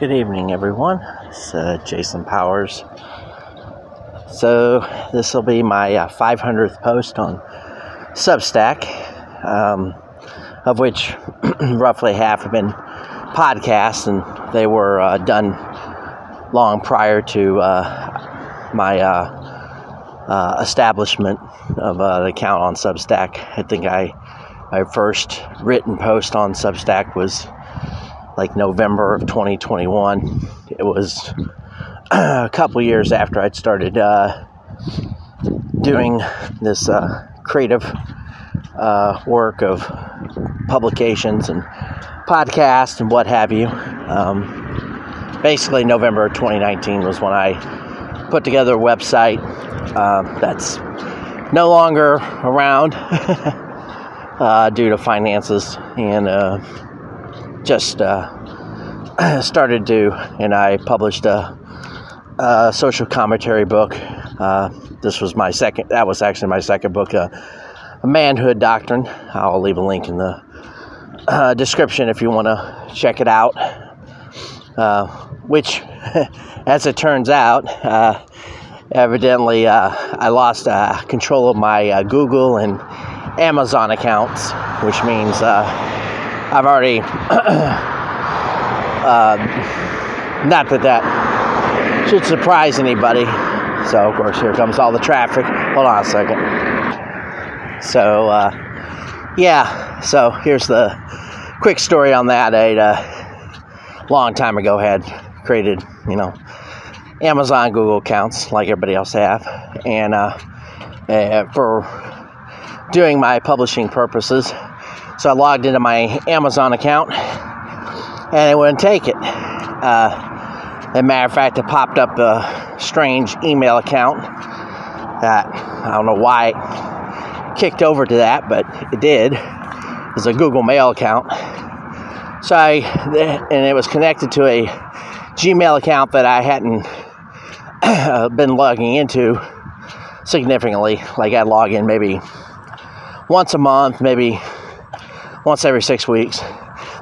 Good evening, everyone. It's uh, Jason Powers. So, this will be my uh, 500th post on Substack, um, of which roughly half have been podcasts, and they were uh, done long prior to uh, my uh, uh, establishment of an account on Substack. I think I my first written post on Substack was like November of 2021. It was a couple years after I'd started uh, doing this uh, creative uh, work of publications and podcasts and what have you. Um, basically, November 2019 was when I put together a website uh, that's no longer around uh, due to finances and uh, just uh, started to, and I published a, a social commentary book. Uh, this was my second, that was actually my second book, uh, A Manhood Doctrine. I'll leave a link in the uh, description if you want to check it out. Uh, which, as it turns out, uh, evidently I lost control of my Google and Amazon accounts, which means I've already, uh, not that that should surprise anybody. So, of course, here comes all the traffic. Hold on a second. So, uh, yeah, so here's the quick story on that. A uh, long time ago had created, you know, Amazon, Google accounts like everybody else have, and uh, uh, for doing my publishing purposes, so I logged into my Amazon account and it wouldn't take it. Uh, as a matter of fact, it popped up a strange email account that I don't know why it kicked over to that, but it did. It was a Google Mail account. So I, and it was connected to a Gmail account that I hadn't been logging into significantly. Like I log in maybe once a month, maybe once every six weeks.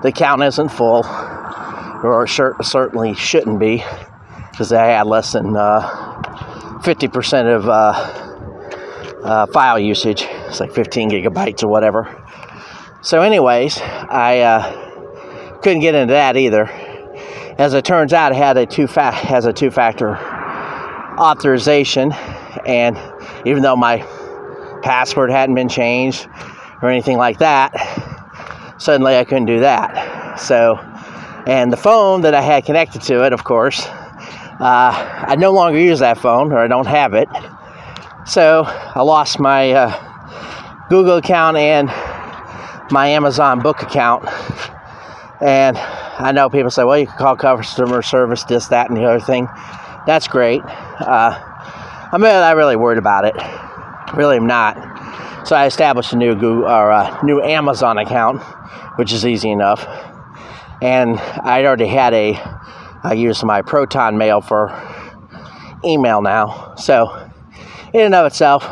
The count isn't full, or certainly shouldn't be, because I had less than uh, 50% of uh, uh, file usage. It's like 15 gigabytes or whatever. So, anyways, I uh, couldn't get into that either. As it turns out, it had a two fa- has a two-factor authorization, and even though my password hadn't been changed or anything like that, suddenly I couldn't do that. So, and the phone that I had connected to it, of course, uh, I no longer use that phone or I don't have it. So I lost my uh, Google account and my Amazon book account. And I know people say, well, you can call customer service, this, that, and the other thing. That's great. Uh, I'm not really worried about it. Really, am not. So I established a new Google or a new Amazon account which is easy enough. And I already had a, I use my Proton mail for email now. So, in and of itself,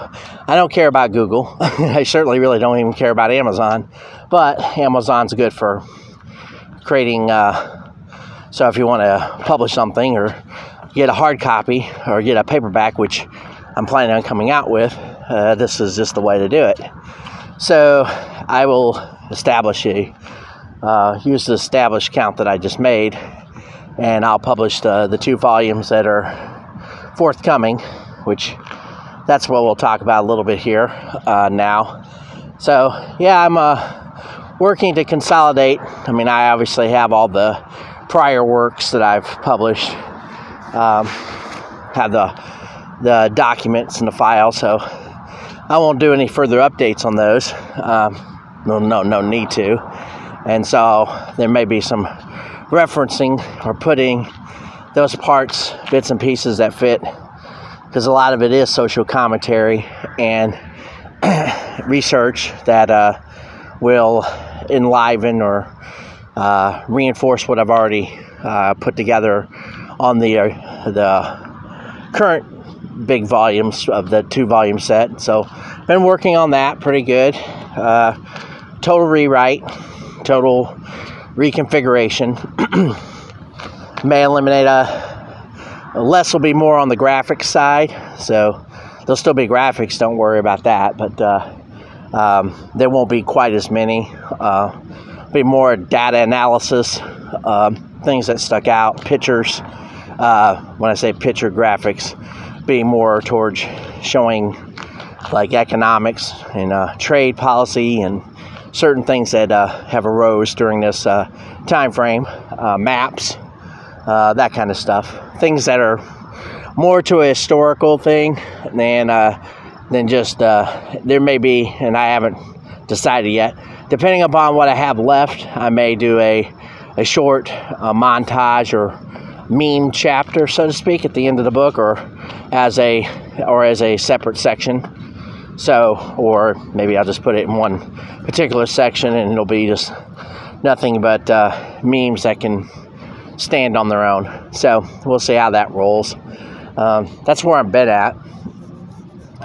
I don't care about Google. I certainly really don't even care about Amazon. But Amazon's good for creating. Uh, so, if you want to publish something or get a hard copy or get a paperback, which I'm planning on coming out with, uh, this is just the way to do it. So, I will establish a uh, use the established count that I just made, and I'll publish the, the two volumes that are forthcoming, which that's what we'll talk about a little bit here uh, now. So, yeah, I'm uh, working to consolidate. I mean, I obviously have all the prior works that I've published, um, have the the documents and the files, so I won't do any further updates on those. Um, no, no, no need to. And so there may be some referencing or putting those parts, bits and pieces that fit, because a lot of it is social commentary and research that uh, will enliven or uh, reinforce what I've already uh, put together on the uh, the current big volumes of the two volume set. So, been working on that pretty good. Uh, total rewrite, total reconfiguration. may eliminate a less will be more on the graphics side. So there'll still be graphics. Don't worry about that. But uh, um, there won't be quite as many. Uh, be more data analysis, um, things that stuck out, pictures. Uh, when I say picture graphics, being more towards showing like economics and uh, trade policy and certain things that uh, have arose during this uh, time frame, uh, maps, uh, that kind of stuff. Things that are more to a historical thing than uh, than just there may be, and I haven't decided yet. Depending upon what I have left, I may do a a short montage or meme chapter, so to speak, at the end of the book, or as a or as a separate section. So, or maybe I'll just put it in one particular section, and it'll be just nothing but uh, memes that can stand on their own. So we'll see how that rolls. Um, that's where I'm been at.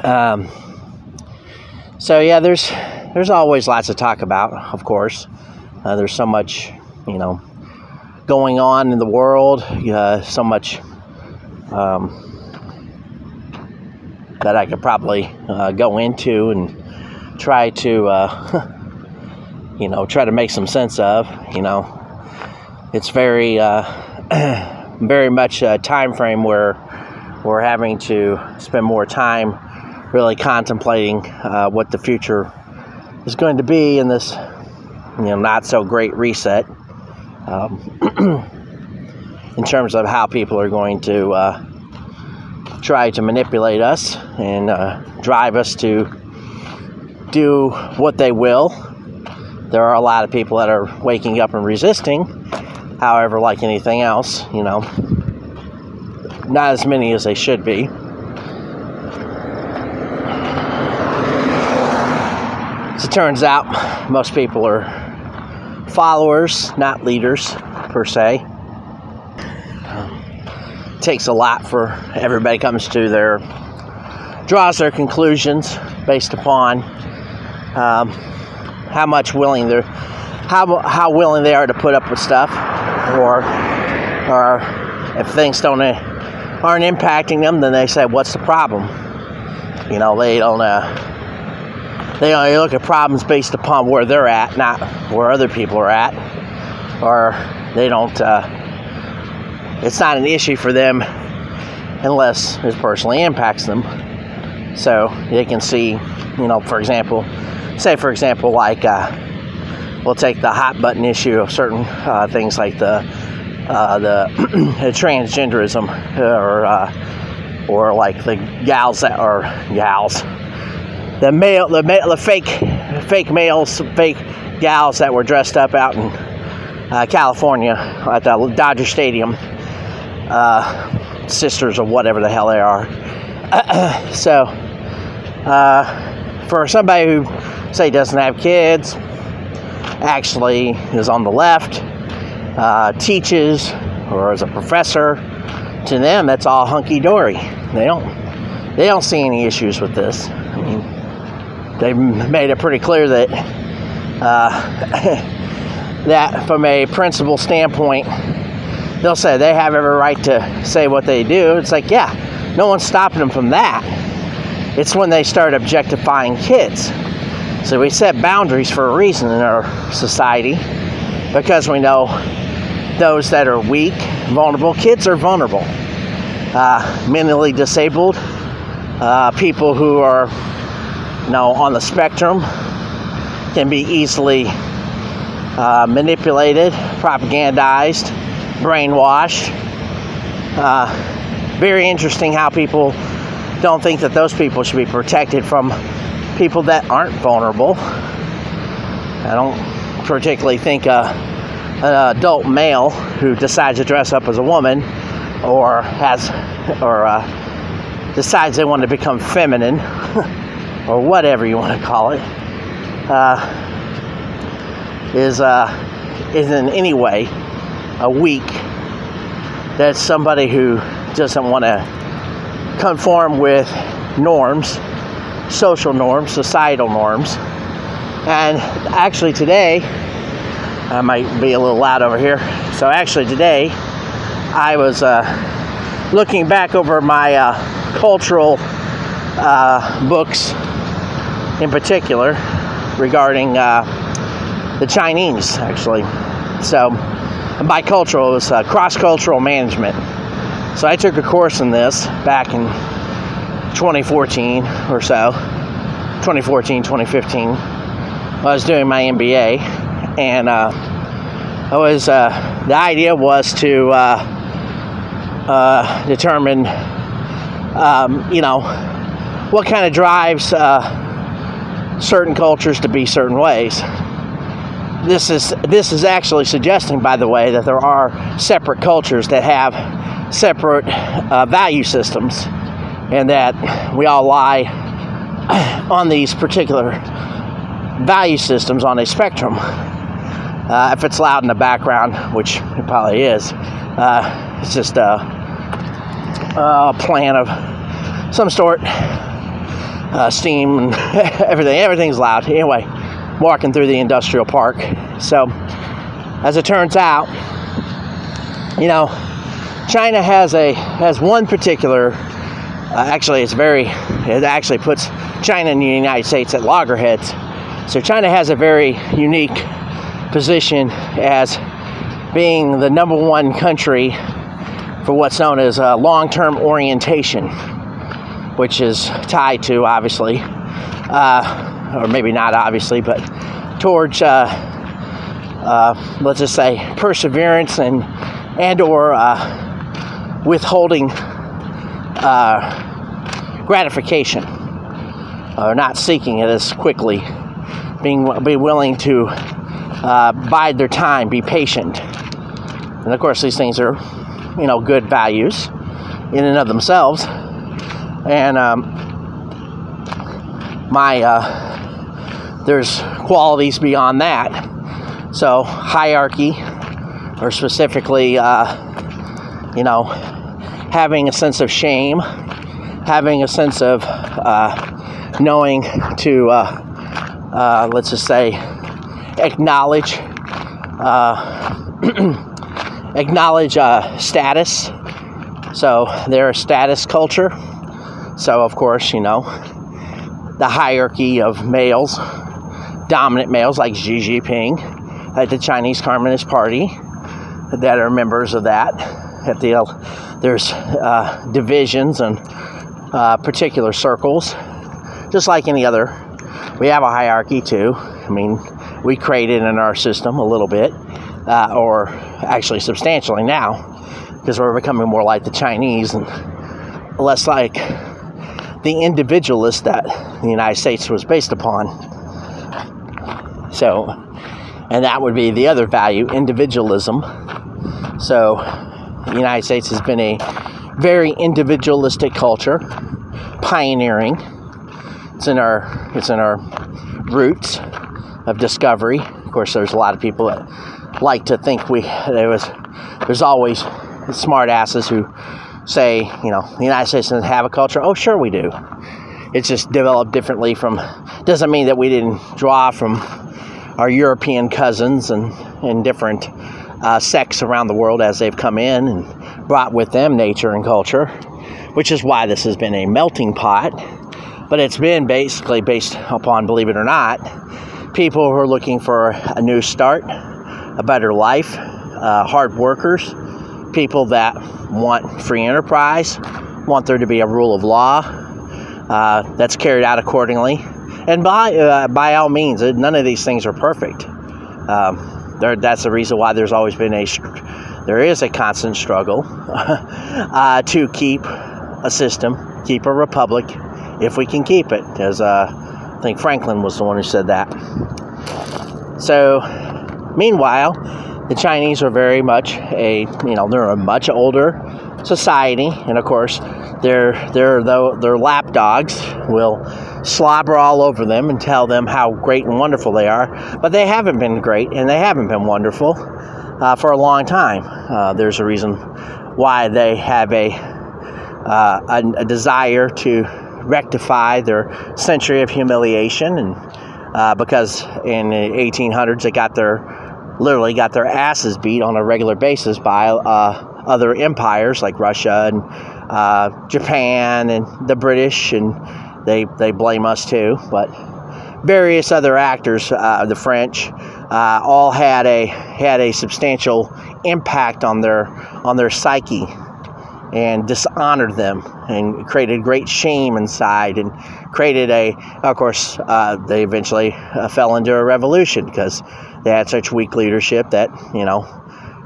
Um, so yeah, there's there's always lots to talk about. Of course, uh, there's so much you know going on in the world, uh, so much um, that I could probably uh, go into and try to uh, you know try to make some sense of. You know, it's very uh, very much a time frame where we're having to spend more time really contemplating uh, what the future is going to be in this you know not so great reset um, in terms of how people are going to uh, try to manipulate us and uh, drive us to do what they will there are a lot of people that are waking up and resisting However, like anything else, you know, not as many as they should be. As it turns out, most people are followers, not leaders per se. Takes a lot for everybody comes to their draws their conclusions based upon um, how much willing they're how how willing they are to put up with stuff or or if things don't aren't impacting them, then they say, "What's the problem?" You know, they don't. Uh, they only look at problems based upon where they're at, not where other people are at, or they don't. Uh, it's not an issue for them unless it personally impacts them. So they can see, you know, for example, say for example, like uh, we'll take the hot button issue of certain uh, things like the uh, the transgenderism or uh, or like the gals that are gals the male the, the fake fake males fake gals that were dressed up out in uh, California at the Dodger Stadium uh, sisters or whatever the hell they are so uh, for somebody who say doesn't have kids actually is on the left, uh, teaches, or is a professor, to them that's all hunky dory. They don't they don't see any issues with this. They've made it pretty clear that uh, that from a principle standpoint, they'll say they have every right to say what they do. It's like, yeah, no one's stopping them from that. It's when they start objectifying kids so we set boundaries for a reason in our society because we know those that are weak, vulnerable, kids are vulnerable, uh, mentally disabled, uh, people who are know, on the spectrum can be easily uh, manipulated, propagandized, brainwashed. Uh, very interesting how people don't think that those people should be protected from people that aren't vulnerable. I don't particularly think uh, an adult male who decides to dress up as a woman or has or uh, decides they want to become feminine or whatever you want to call it uh, is uh, is in any way a weak. That's somebody who doesn't want to conform with norms social norms, societal norms. And actually, today, I might be a little loud over here. So, actually, today, I was uh, looking back over my uh, cultural uh, books in particular regarding uh, the Chinese, actually. So, bicultural was uh, cross cultural management. So, I took a course in this back in 2014 or so, 2014, 2015. I was doing my MBA, and uh, I was uh, the idea was to uh, uh, determine, um, you know, what kind of drives certain cultures to be certain ways. This is this is actually suggesting, by the way, that there are separate cultures that have separate uh, value systems, and that we all lie on these particular value systems on a spectrum. Uh, if it's loud in the background, which it probably is, uh, it's just a, a, plan of some sort. Uh, steam and everything. Everything's loud. Anyway, walking through the industrial park. So, as it turns out, you know, China has a has one particular. Uh, actually, it's very. It actually puts China and the United States at loggerheads. So China has a very unique position as being the number one country for what's known as a long-term orientation, which is tied to obviously, uh, or maybe not obviously, but towards uh, uh, let's just say perseverance and and or uh, withholding gratification or not seeking it as quickly, being be willing to bide their time, be patient. And of course, these things are, you know, good values in and of themselves. And um, my, uh, there's qualities beyond that. So, hierarchy, or specifically, uh, you know, having a sense of shame, having a sense of uh, knowing to, uh, uh, let's just say, acknowledge uh, acknowledge uh, status. So they're a status culture. So of course, you know, the hierarchy of males, dominant males like Xi Jinping at the Chinese Communist Party, that are members of that. At the there's uh, divisions and uh, particular circles, just like any other. We have a hierarchy too. I mean, we created in our system a little bit, uh, or actually substantially now, because we're becoming more like the Chinese and less like the individualist that the United States was based upon. So, and that would be the other value, individualism. So, the United States has been a very individualistic culture, pioneering. It's in our it's in our roots of discovery. Of course, there's a lot of people that like to think we there was there's always smart asses who say, you know, the United States doesn't have a culture. Oh, sure we do. It's just developed differently from doesn't mean that we didn't draw from our European cousins and, and different uh, sects around the world as they've come in and brought with them nature and culture, which is why this has been a melting pot. But it's been basically based upon, believe it or not, people who are looking for a new start, a better life, uh, hard workers, people that want free enterprise, want there to be a rule of law uh, that's carried out accordingly. And by uh, by all means, none of these things are perfect. Um, there, that's the reason why there's always been a there is a constant struggle uh, to keep a system, keep a republic, if we can keep it, as uh, I think Franklin was the one who said that. So, meanwhile, the Chinese are very much a you know they're a much older society, and of course, their their their lapdogs will slobber all over them and tell them how great and wonderful they are, but they haven't been great and they haven't been wonderful uh, for a long time. Uh, there's a reason why they have a, uh, a, a desire to rectify their century of humiliation, and uh, because in the 1800s they got their literally got their asses beat on a regular basis by uh, other empires like Russia and uh, Japan and the British, and they they blame us too. But various other actors, uh, the French, uh, all had a had a substantial impact on their on their psyche and dishonored them and created great shame inside and created a of course uh, they eventually uh, fell into a revolution because they had such weak leadership that you know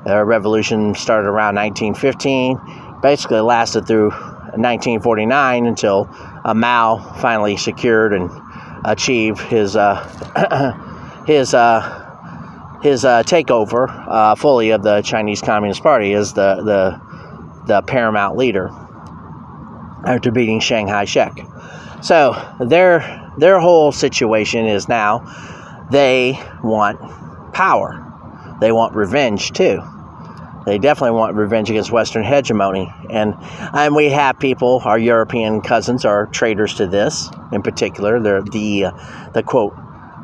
the revolution started around 1915 basically lasted through 1949 until uh, mao finally secured and achieved his uh, his uh, his uh, takeover fully of the Chinese Communist Party as the, the the paramount leader after beating Chiang Kai-shek. So their their whole situation is now they want power. They want revenge too. They definitely want revenge against Western hegemony, and and we have people, our European cousins, are traitors to this. In particular, they're the uh, the quote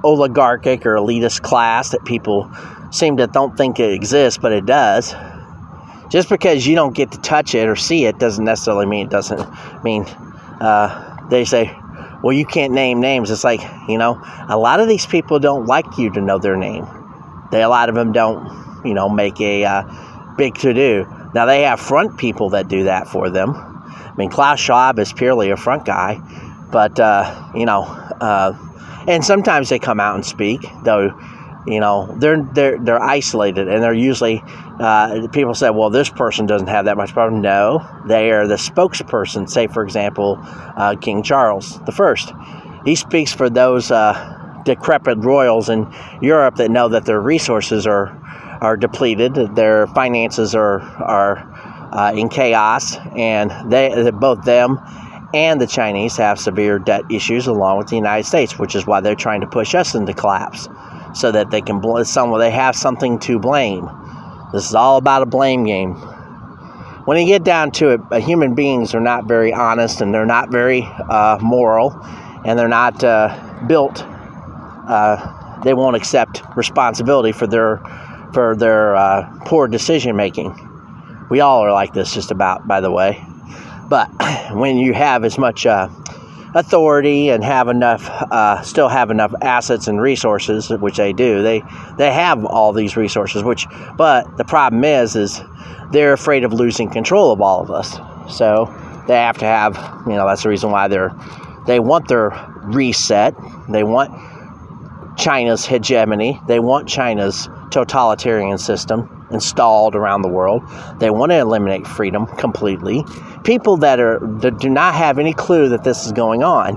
oligarchic or elitist class that people seem to don't think it exists, but it does just because you don't get to touch it or see it doesn't necessarily mean it doesn't mean uh, they say well you can't name names. It's like you know a lot of these people don't like you to know their name. They a lot of them don't you know make a uh, big to do now they have front people that do that for them. I mean klaus schwab is purely a front guy but uh, you know uh, and sometimes they come out and speak though you know they're they're they're isolated and they're usually uh, people say well this person doesn't have that much problem no they are the spokesperson. Say for example uh, king charles the first. He speaks for those uh, decrepit royals in europe that know that their resources are are depleted their finances are are uh, in chaos and they both them and the Chinese have severe debt issues along with the United States, which is why they're trying to push us into collapse so that they can bl- some they have something to blame. This is all about a blame game. When you get down to it, uh, human beings are not very honest and they're not very uh, moral and they're not uh, built. Uh, they won't accept responsibility for their for their uh, poor decision making. We all are like this, just about, by the way. But when you have as much uh, authority and have enough, uh, still have enough assets and resources, which they do. They they have all these resources, which but the problem is, is they're afraid of losing control of all of us. So they have to have, you know, that's the reason why they're they want their reset. They want China's hegemony. They want China's totalitarian system installed around the world. They want to eliminate freedom completely. People that are that do not have any clue that this is going on,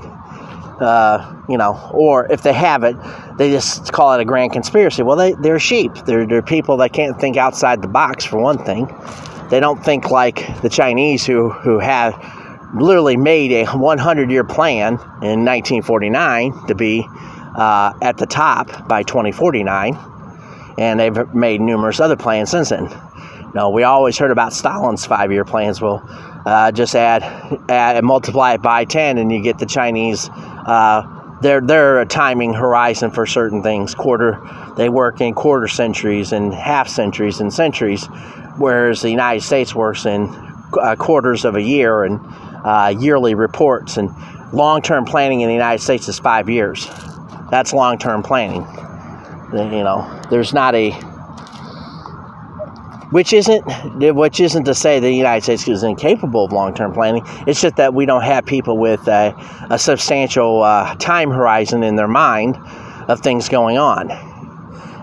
uh, you know, or if they have it, they just call it a grand conspiracy. Well, they they're sheep. They're they're people that can't think outside the box for one thing. They don't think like the Chinese who who have literally made a 100 year plan in 1949 to be uh, at the top by 2049 and they've made numerous other plans since then. No, we always heard about Stalin's five-year plans. Well, uh, just add, add, and multiply it by ten, and you get the Chinese. Uh, their their timing horizon for certain things. Quarter, they work in quarter centuries and half centuries and centuries, whereas the United States works in uh, quarters of a year and uh, yearly reports. And long-term planning in the United States is five years. That's long-term planning. You know, there's not a which isn't which isn't to say the United States is incapable of long-term planning. It's just that we don't have people with a, a substantial uh, time horizon in their mind of things going on,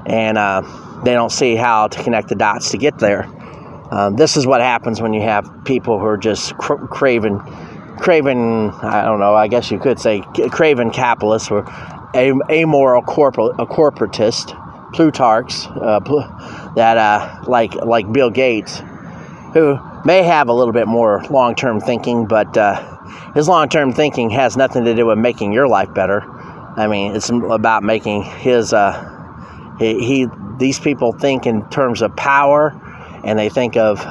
and uh, they don't see how to connect the dots to get there. Um, this is what happens when you have people who are just cra- craving, craving. I don't know. I guess you could say craven capitalists or amoral corporate, corporatist plutarchs uh, pl- that uh, like like Bill Gates, who may have a little bit more long term thinking, but uh, his long term thinking has nothing to do with making your life better. I mean, it's about making his. Uh, he, he these people think in terms of power, and they think of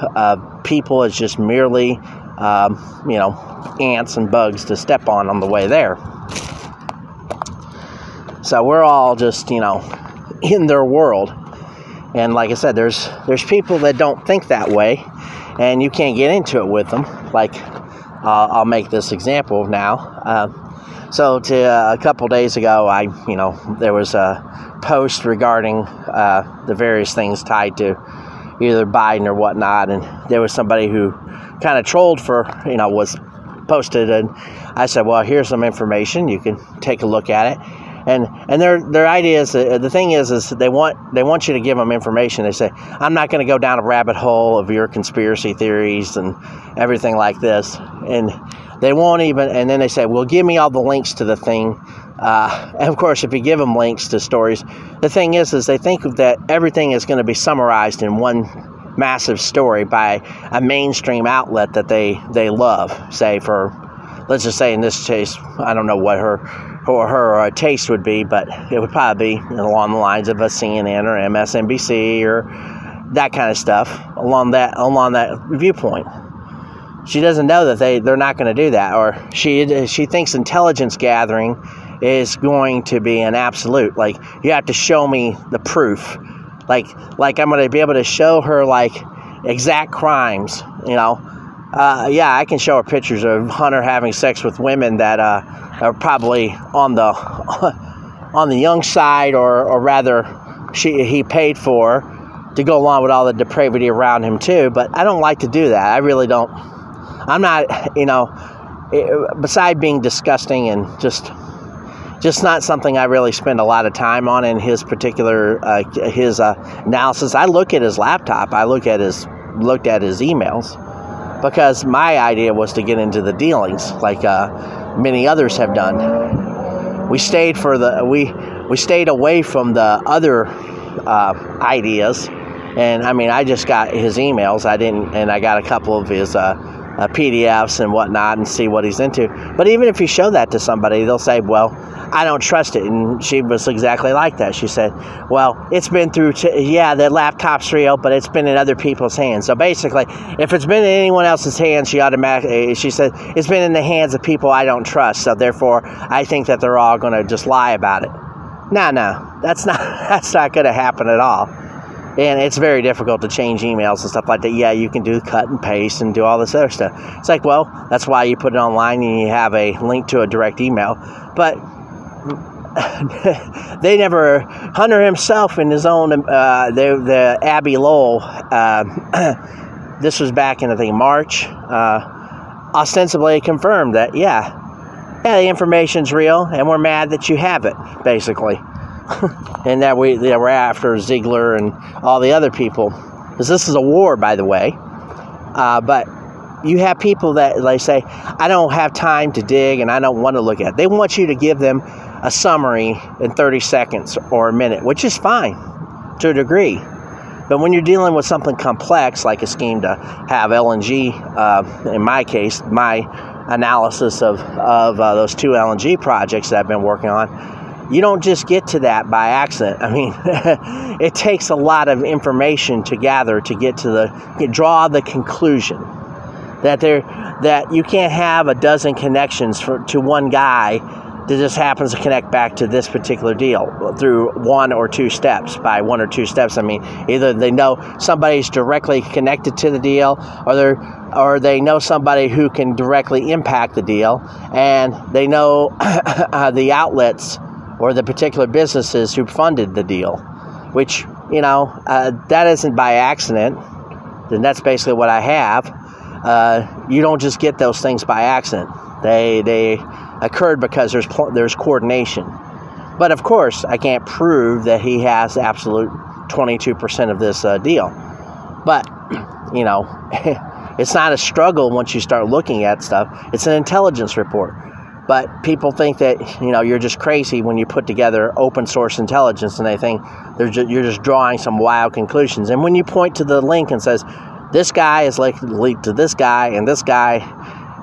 people as just merely, um, you know, ants and bugs to step on on the way there. So we're all just, you know, in their world. And like I said, there's there's people that don't think that way, and you can't get into it with them. Like uh, I'll make this example now. Uh, so to uh, a couple days ago, I you know there was a post regarding uh, the various things tied to either Biden or whatnot, and there was somebody who kind of trolled for you know was posted, and I said, well, here's some information. You can take a look at it and and their their idea is uh, the thing is is they want they want you to give them information. They say I'm not going to go down a rabbit hole of your conspiracy theories and everything like this, and they won't even. And then they say, well, give me all the links to the thing. Uh, and of course, if you give them links to stories, the thing is is they think that everything is going to be summarized in one massive story by a mainstream outlet that they they love. Say for let's just say in this case, I don't know what her or her uh, taste would be, but it would probably be along the lines of a CNN or MSNBC or that kind of stuff along that along that viewpoint. She doesn't know that they they're not going to do that, or she she thinks intelligence gathering is going to be an absolute. Like you have to show me the proof. Like like I'm going to be able to show her like exact crimes. You know, uh, yeah, I can show her pictures of Hunter having sex with women that uh, are probably on the on the young side, or, or rather, she he paid for to go along with all the depravity around him too. But I don't like to do that. I really don't. I'm not, you know, beside being disgusting and just just not something I really spend a lot of time on in his particular uh, his uh, analysis. I look at his laptop. I look at his looked at his emails because my idea was to get into the dealings like uh, many others have done. We stayed for the we we stayed away from the other uh, ideas, and I mean I just got his emails. I didn't, and I got a couple of his uh, uh, PDFs and whatnot and see what he's into. But even if you show that to somebody, they'll say, "Well, I don't trust it." And she was exactly like that. She said, "Well, it's been through. T- yeah, the laptop's real, but it's been in other people's hands. So basically, if it's been in anyone else's hands, she automatically she said it's been in the hands of people I don't trust. So therefore, I think that they're all going to just lie about it." No, no, that's not that's not going to happen at all and it's very difficult to change emails and stuff like that. Yeah, you can do cut and paste and do all this other stuff. It's like, well, that's why you put it online and you have a link to a direct email. But they never, Hunter himself in his own, uh, the, the Abbe Lowell, uh, this was back in, I think, March, uh, ostensibly confirmed that, yeah, yeah, the information's real and we're mad that you have it, basically. and that we that we're after Ziegler and all the other people, because this is a war, by the way. Uh, but you have people that they say, I don't have time to dig and I don't want to look at. It. They want you to give them a summary in 30 seconds or a minute, which is fine to a degree. But when you're dealing with something complex like a scheme to have LNG, uh, in my case, my analysis of, of uh, those two LNG projects that I've been working on, you don't just get to that by accident. I mean, it takes a lot of information to gather to get to the draw the conclusion that there that you can't have a dozen connections for to one guy that just happens to connect back to this particular deal through one or two steps by one or two steps i mean either they know somebody's directly connected to the deal or they or they know somebody who can directly impact the deal and they know the outlets or the particular businesses who funded the deal, which, you know, uh, that isn't by accident. Then that's basically what I have. Uh, you don't just get those things by accident. They they occurred because there's there's coordination. But of course, I can't prove that he has absolute 22% of this uh, deal. But you know, it's not a struggle once you start looking at stuff. It's an intelligence report. But people think that you know you're just crazy when you put together open source intelligence, and they think just, you're just drawing some wild conclusions. And when you point to the link and says this guy is like linked to this guy, and this guy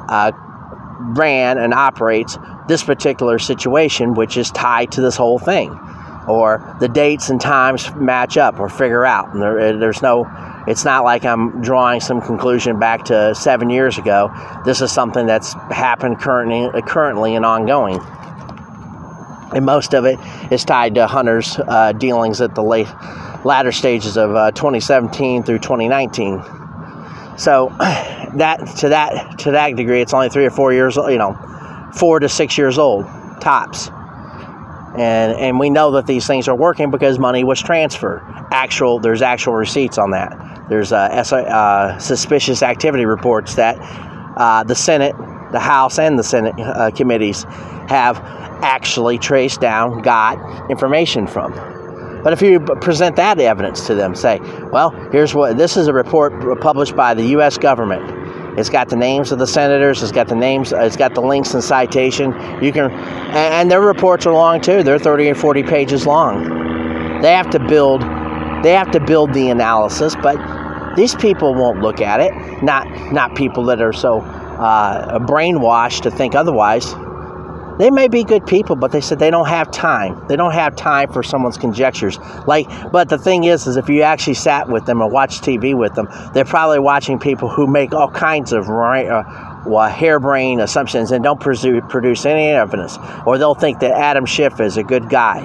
uh, ran and operates this particular situation, which is tied to this whole thing, or the dates and times match up or figure out, and there, there's no it's not like I'm drawing some conclusion back to seven years ago. This is something that's happened currently, currently and ongoing. And most of it is tied to Hunter's uh, dealings at the late latter stages of uh, 2017 through 2019. So that to that to that degree, it's only three or four years, you know, four to six years old tops. And and we know that these things are working because money was transferred. Actual there's actual receipts on that. There's uh, uh, suspicious activity reports that uh, the Senate, the House, and the Senate uh, committees have actually traced down, got information from. But if you present that evidence to them, say, well, here's what this is a report published by the U.S. government. It's got the names of the senators. It's got the names. It's got the links and citation. You can, and their reports are long too. They're 30 or 40 pages long. They have to build. They have to build the analysis, but these people won't look at it. Not not people that are so uh, brainwashed to think otherwise. They may be good people, but they said they don't have time. They don't have time for someone's conjectures. Like, but the thing is, is if you actually sat with them or watched TV with them, they're probably watching people who make all kinds of uh, well, harebrained assumptions and don't produce any evidence. Or they'll think that Adam Schiff is a good guy,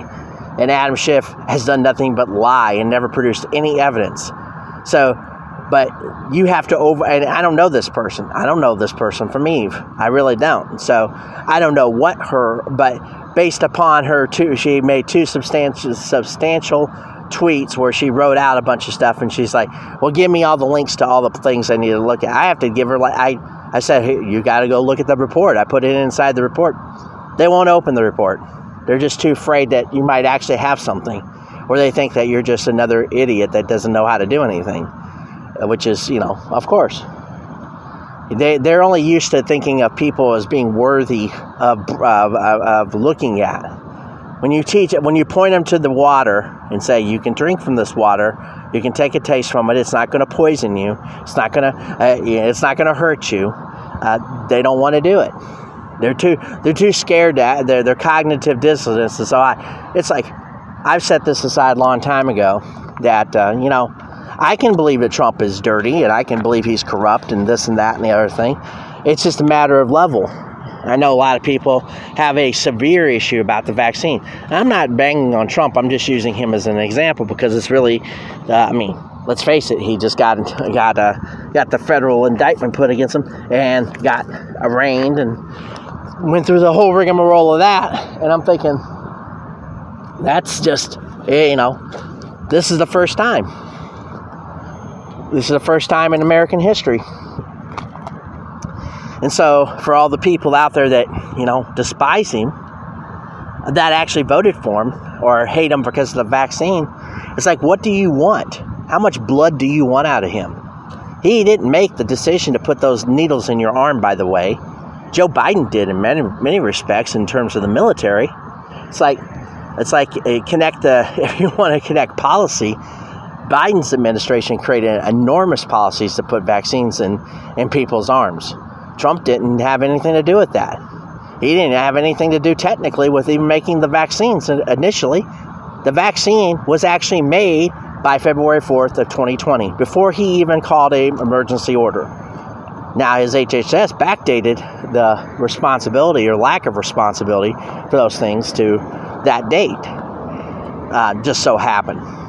and Adam Schiff has done nothing but lie and never produced any evidence. So but you have to over and i don't know this person. I don't know this person from eve. I really don't. So i don't know what her but based upon her two she made two substantial substantial tweets where she wrote out a bunch of stuff and she's like well give me all the links to all the things i need to look at. I have to give her like i i said hey, you got to go look at the report. I put it inside the report. They won't open the report. They're just too afraid that you might actually have something or they think that you're just another idiot that doesn't know how to do anything which is, you know, of course. They, they're only used to thinking of people as being worthy of, of, of looking at. When you teach when you point them to the water and say, you can drink from this water, you can take a taste from it, it's not going to poison you, it's not going to, uh, it's not going to hurt you, uh, they don't want to do it. They're too, they're too scared to, their, their cognitive dissonance. is So I, it's like, I've set this aside a long time ago that, uh, you know, I can believe that Trump is dirty and I can believe he's corrupt and this and that and the other thing. It's just a matter of level. I know a lot of people have a severe issue about the vaccine. I'm not banging on Trump. I'm just using him as an example because it's really, uh, I mean, let's face it, he just got got uh, got the federal indictment put against him and got arraigned and went through the whole rigmarole of that. And I'm thinking, that's just, eh, you know, this is the first time. This is the first time in American history. And so, for all the people out there that, you know, despise him, that actually voted for him or hate him because of the vaccine, it's like, what do you want? How much blood do you want out of him? He didn't make the decision to put those needles in your arm, by the way. Joe Biden did in many many respects in terms of the military. It's like it's like eh, connect the if you want to connect policy Biden's administration created enormous policies to put vaccines in, in people's arms. Trump didn't have anything to do with that. He didn't have anything to do technically with even making the vaccines initially. The vaccine was actually made by February 4th of 2020 before he even called a emergency order. Now his HHS backdated the responsibility or lack of responsibility for those things to that date. Uh, just so happened.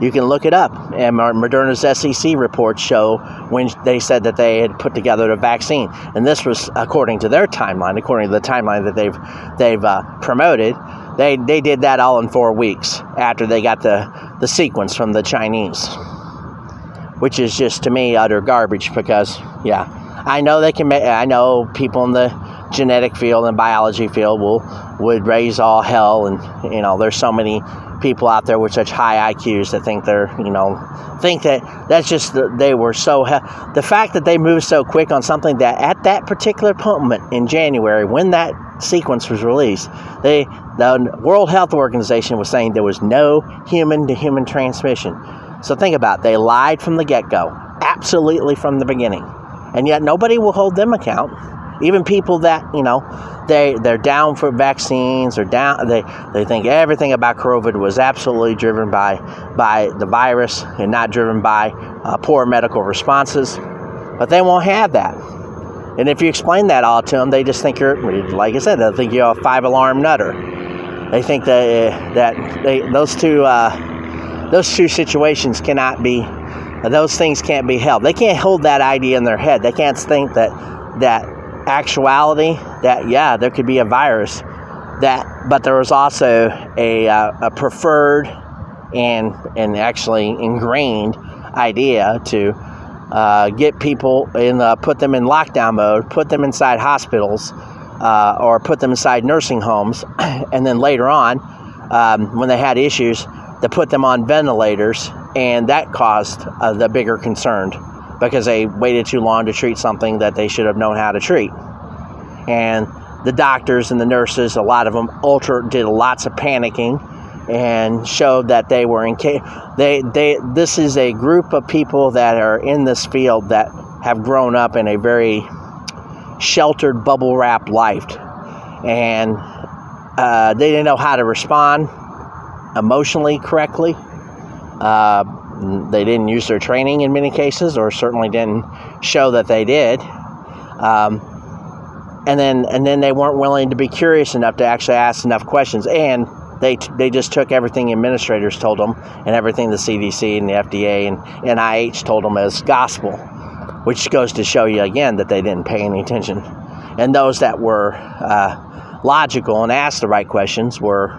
You can look it up. And Moderna's SEC reports show when they said that they had put together a vaccine, and this was according to their timeline, according to the timeline that they've they've uh, promoted. They they did that all in four weeks after they got the the sequence from the Chinese, which is just to me utter garbage. Because yeah, I know they can. Make, I know people in the genetic field and biology field will would raise all hell, and you know there's so many people out there with such high IQs that think they're, you know, think that that's just they were so the fact that they moved so quick on something that at that particular moment in January when that sequence was released, they the World Health Organization was saying there was no human to human transmission. So think about it. they lied from the get go, absolutely from the beginning, and yet nobody will hold them account even people that you know they they're down for vaccines or down they they think everything about COVID was absolutely driven by by the virus and not driven by uh, poor medical responses, but they won't have that. And if you explain that all to them, they just think you're like I said, they think you're a five alarm nutter. They think that that they those two. Uh, those two situations cannot be those things can't be held. They can't hold that idea in their head. They can't think that that actuality that yeah, there could be a virus that but there was also a, uh, a preferred and and actually ingrained idea to uh, get people in put them in lockdown mode, put them inside hospitals, uh, or put them inside nursing homes, and then later on, um, when they had issues, to put them on ventilators, and that caused uh, the bigger concern because they waited too long to treat something that they should have known how to treat. And the doctors and the nurses, a lot of them, ultra did lots of panicking and showed that they were in they they this is a group of people that are in this field that have grown up in a very sheltered bubble wrap life and uh, they didn't know how to respond emotionally correctly uh, they didn't use their training in many cases or certainly didn't show that they did um, and then and then they weren't willing to be curious enough to actually ask enough questions and they, they just took everything administrators told them and everything the CDC and the FDA and NIH told them as gospel, which goes to show you again that they didn't pay any attention. And those that were uh, logical and asked the right questions were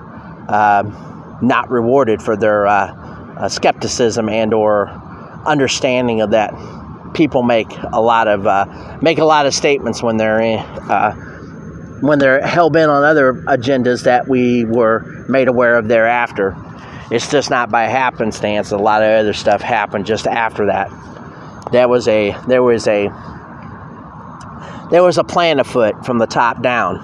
uh, not rewarded for their uh, uh skepticism and or understanding of that. People make a lot of uh, make a lot of statements when they're in, uh, when they're hell bent on other agendas that we were made aware of thereafter. It's just not by happenstance. A lot of other stuff happened just after that. That was a there was a there was a plan afoot from the top down,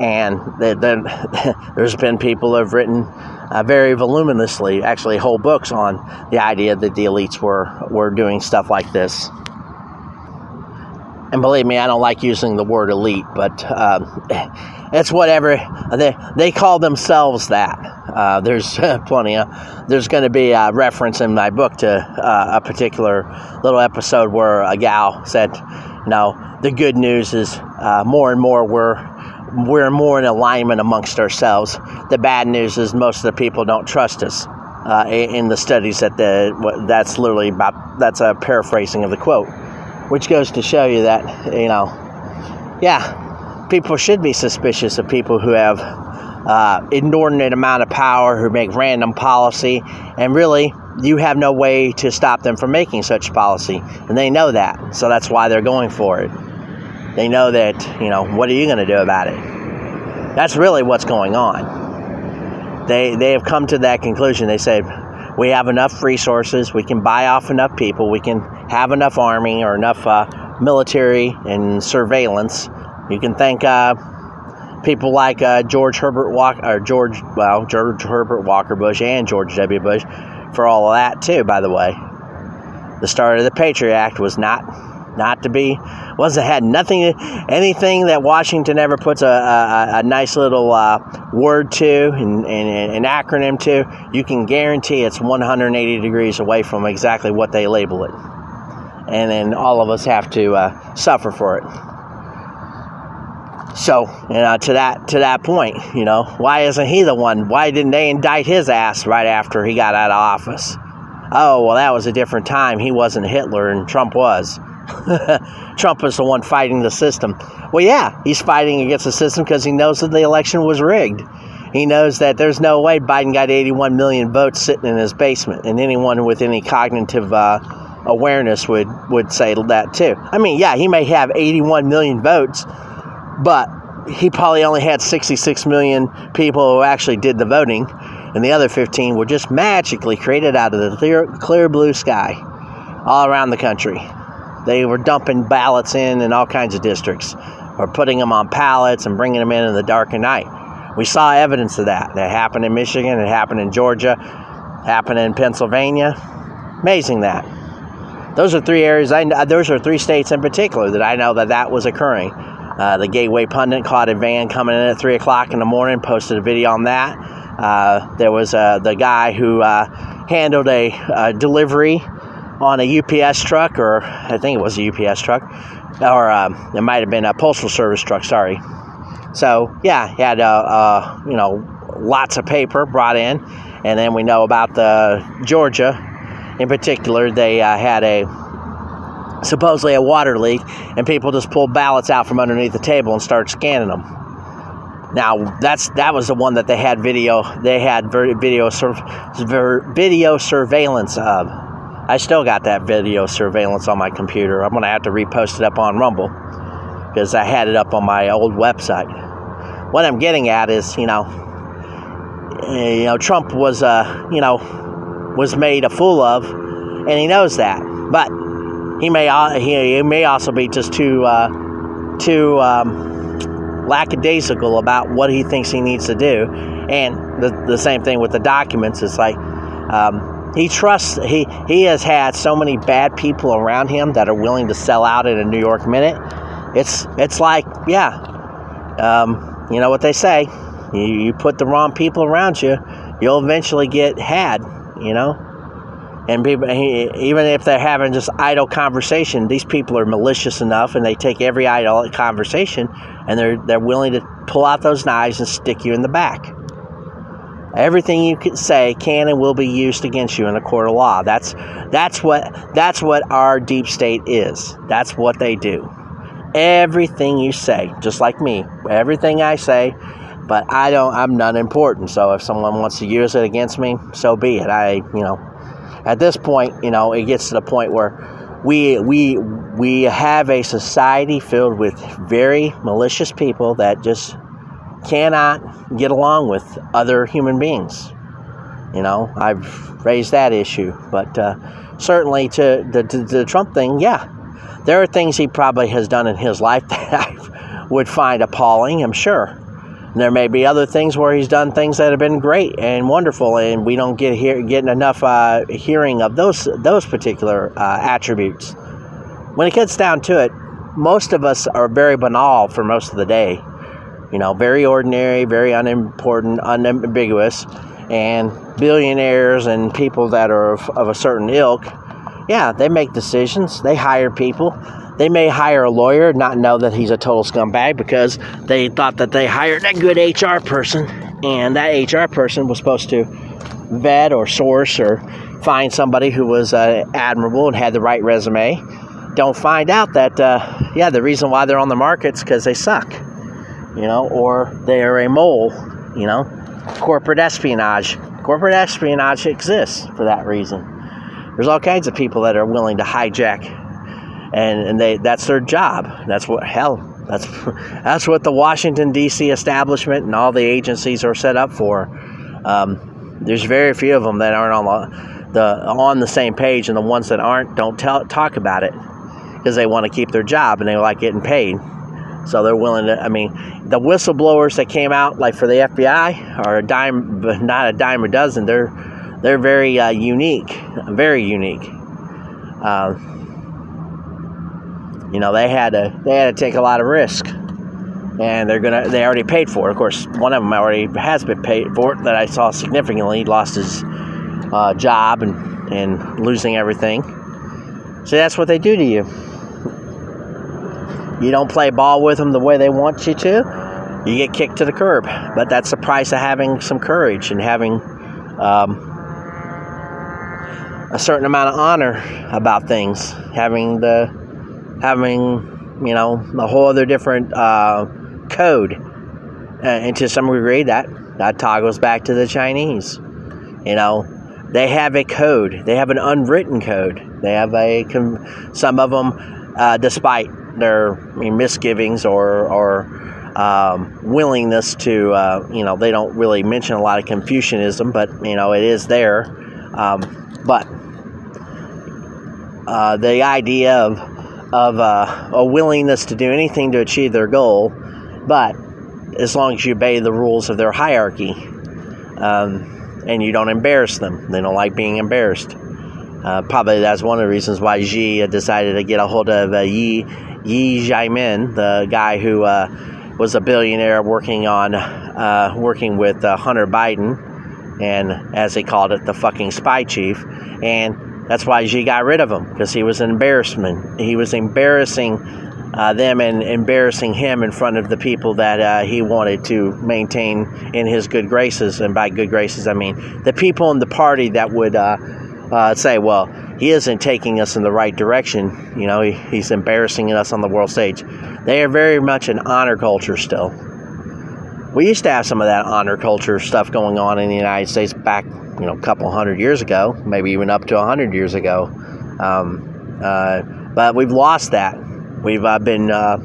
and the, the, there's been people who have written uh, very voluminously, actually whole books on the idea that the elites were were doing stuff like this and believe me, I don't like using the word elite, but uh, it's whatever they they call themselves that. Uh, there's plenty of there's going to be a reference in my book to uh, a particular little episode where a gal said, "No, the good news is uh, more and more we're." We're more in alignment amongst ourselves. The bad news is most of the people don't trust us. Uh, in the studies that the that's literally about that's a paraphrasing of the quote which goes to show you that, you know, yeah, people should be suspicious of people who have uh, inordinate amount of power, who make random policy, and really, you have no way to stop them from making such policy. And they know that, so that's why they're going for it. They know that, you know, what are you going to do about it? That's really what's going on. They, they have come to that conclusion. They say, we have enough resources, we can buy off enough people, we can have enough army or enough uh, military and surveillance. You can thank uh, people like uh, George Herbert Walker, or George, well, George Herbert Walker Bush and George W. Bush for all of that too. By the way, the start of the Patriot Act was not not to be. Wasn't had nothing anything that Washington ever puts a, a, a nice little uh, word to and, and, an acronym to you can guarantee it's 180 degrees away from exactly what they label it. And then all of us have to uh, suffer for it. So you know to that to that point you know why isn't he the one? Why didn't they indict his ass right after he got out of office? Oh well that was a different time. He wasn't hitler and trump was Trump is the one fighting the system. Well, yeah, he's fighting against the system because he knows that the election was rigged. He knows that there's no way Biden got 81 million votes sitting in his basement, and anyone with any cognitive uh, awareness would would say that too. I mean, yeah, he may have 81 million votes, but he probably only had 66 million people who actually did the voting, and the other 15 were just magically created out of the clear, clear blue sky all around the country. They were dumping ballots in in all kinds of districts, or putting them on pallets and bringing them in in the dark of night. We saw evidence of that. That happened in Michigan. It happened in Georgia. Happened in Pennsylvania. Amazing that. Those are three areas. I those are three states in particular that I know that that was occurring. Uh, the Gateway Pundit caught a van coming in at three o'clock in the morning. Posted a video on that. Uh, there was uh, the guy who uh, handled a, a delivery on a UPS truck, or I think it was a UPS truck, or um, it might have been a postal service truck. Sorry. So yeah, he had a, a you know lots of paper brought in, and then we know about the Georgia, in particular. They uh, had a supposedly a water leak, and people just pulled ballots out from underneath the table and started scanning them. Now that's that was the one that they had video they had video video surveillance of. I still got that video surveillance on my computer. I'm gonna have to repost it up on Rumble because I had it up on my old website. What I'm getting at is, you know, eh, you know, Trump was, uh, you know, was made a fool of, and he knows that. But he may he may also be just too uh, too um, lackadaisical about what he thinks he needs to do, and the the same thing with the documents. It's like um, he trusts he he has had so many bad people around him that are willing to sell out in a New York minute. It's it's like yeah, um, you know what they say. You, you put the wrong people around you, you'll eventually get had. You know and people, even if they're having just idle conversation, these people are malicious enough, and they take every idle conversation, and they're they're willing to pull out those knives and stick you in the back. Everything you can say can and will be used against you in a court of law. That's that's what that's what our deep state is. That's what they do. Everything you say, just like me, everything I say, but I don't. I'm not important. So if someone wants to use it against me, so be it. I, you know, at this point, you know, it gets to the point where we we we have a society filled with very malicious people that just cannot get along with other human beings. You know, I've raised that issue, but uh, certainly to the, to the Trump thing, yeah, there are things he probably has done in his life that I would find appalling. I'm sure, there may be other things where he's done things that have been great and wonderful, and we don't get hear, getting enough uh, hearing of those those particular uh, attributes. When it gets down to it, most of us are very banal for most of the day. You know, very ordinary, very unimportant, unambiguous, and billionaires and people that are of, of a certain ilk. Yeah, they make decisions. They hire people they may hire a lawyer, not know that he's a total scumbag because they thought that they hired a good HR person, and that HR person was supposed to vet or source or find somebody who was uh, admirable and had the right resume. Don't find out that, uh, yeah, the reason why they're on the market is because they suck, you know, or they're a mole, you know. Corporate espionage. Corporate espionage exists for that reason. There's all kinds of people that are willing to hijack and and they that's their job. That's what hell. That's that's what the Washington D.C. establishment and all the agencies are set up for. Um, there's very few of them that aren't on the, the on the same page, and the ones that aren't don't tell, talk about it because they want to keep their job and they like getting paid. So they're willing to. I mean, the whistleblowers that came out, like for the FBI, are a dime, not a dime a dozen. They're they're very uh, unique, very unique. Uh, you know, they had to they had to take a lot of risk, and they're gonna they already paid for it. Of course, one of them already has been paid for it. That I saw significantly he lost his uh, job and and losing everything. So that's what they do to you. You don't play ball with them the way they want you to, you get kicked to the curb. But that's the price of having some courage and having um, a certain amount of honor about things, having the having, you know, a whole other different uh, code. Uh, and to some degree, that, that toggles back to the Chinese. You know, they have a code, they have an unwritten code. They have a, some of them, uh, despite their misgivings or, or um, willingness to, uh, you know, they don't really mention a lot of Confucianism, but, you know, it is there. Um, but uh, the idea of of uh, a willingness to do anything to achieve their goal, but as long as you obey the rules of their hierarchy um, and you don't embarrass them, they don't like being embarrassed. Uh, probably that's one of the reasons why Xi decided to get a hold of uh, Yi, Ye Jianming, the guy who uh, was a billionaire working on uh, working with uh, Hunter Biden, and as they called it, the fucking spy chief, and that's why Xi got rid of him because he was an embarrassment. He was embarrassing uh, them and embarrassing him in front of the people that uh, he wanted to maintain in his good graces. And by good graces, I mean the people in the party that would uh, say, well, he isn't taking us in the right direction. You know, he, he's embarrassing us on the world stage. They are very much an honor culture still. We used to have some of that honor culture stuff going on in the United States back, you know, a couple hundred years ago, maybe even up to a hundred years ago. Um, uh, but we've lost that. We've uh, been, uh,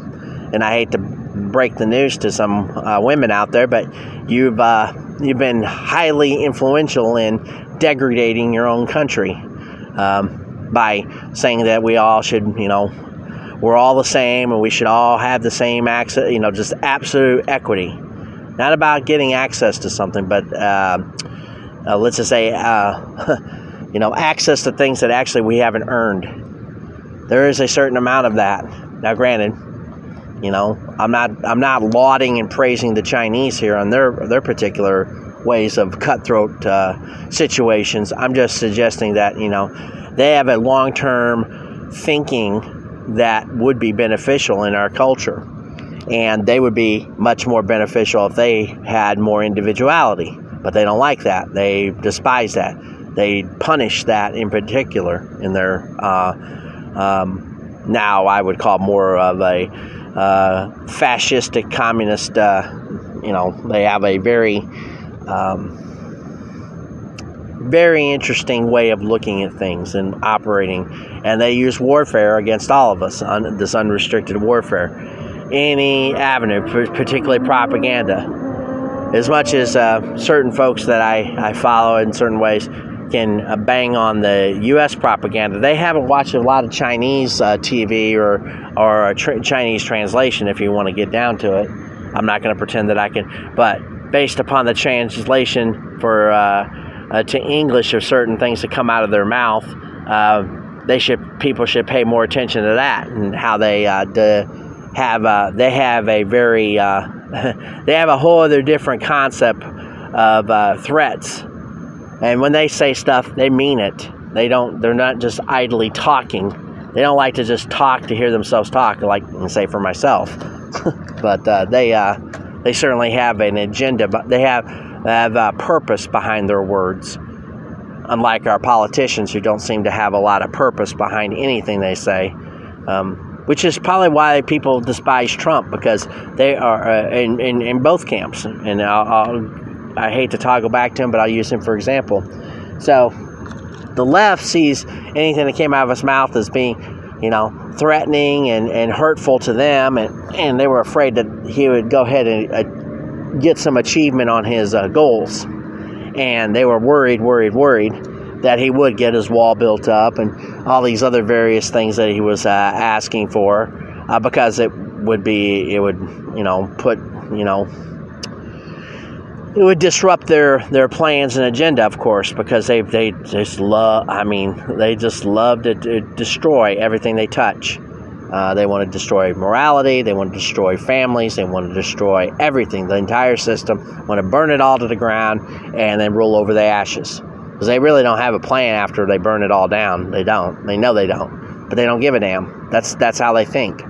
and I hate to break the news to some uh, women out there, but you've uh, you've been highly influential in degrading your own country um, by saying that we all should, you know, we're all the same and we should all have the same access, you know, just absolute equity. Not about getting access to something, but uh, uh, let's just say, uh, you know, access to things that actually we haven't earned. There is a certain amount of that. Now, granted, you know, I'm not I'm not lauding and praising the Chinese here on their their particular ways of cutthroat uh, situations. I'm just suggesting that you know they have a long term thinking that would be beneficial in our culture, and they would be much more beneficial if they had more individuality. But they don't like that. They despise that. They punish that in particular in their uh, um, now I would call more of a uh, fascistic communist. Uh, you know, they have a very, um, very interesting way of looking at things and operating, and they use warfare against all of us. On this unrestricted warfare, any avenue, particularly propaganda. As much as uh, certain folks that I, I follow in certain ways can uh, bang on the U.S. propaganda. They haven't watched a lot of Chinese uh, TV or or Chinese translation. If you want to get down to it, I'm not going to pretend that I can. But based upon the translation for uh, uh, to English of certain things that come out of their mouth, uh, they should people should pay more attention to that and how they uh, de, have they have a very they have a whole other different concept of threats and when they say stuff, they mean it. They don't. They're not just idly talking. They don't like to just talk to hear themselves talk. Like say for myself, but uh, they uh, they certainly have an agenda. But they have have a purpose behind their words. Unlike our politicians, who don't seem to have a lot of purpose behind anything they say. Um, which is probably why people despise Trump because they are uh, in, in, in both camps. And I'll, I'll I hate to toggle back to him, but I'll use him for example. So the left sees anything that came out of his mouth as being, you know, threatening and, and hurtful to them, and, and they were afraid that he would go ahead and uh, get some achievement on his uh, goals. And they were worried, worried, worried that he would get his wall built up and all these other various things that he was uh, asking for uh, because it would be, it would, you know, put, you know, it would disrupt their their plans and agenda, of course, because they they just love. I mean, they just love to, to destroy everything they touch. Uh, they want to destroy morality. They want to destroy families. They want to destroy everything, the entire system. Want to burn it all to the ground and then roll over the ashes. Because they really don't have a plan after they burn it all down. They don't. They know they don't, but they don't give a damn. That's that's how they think.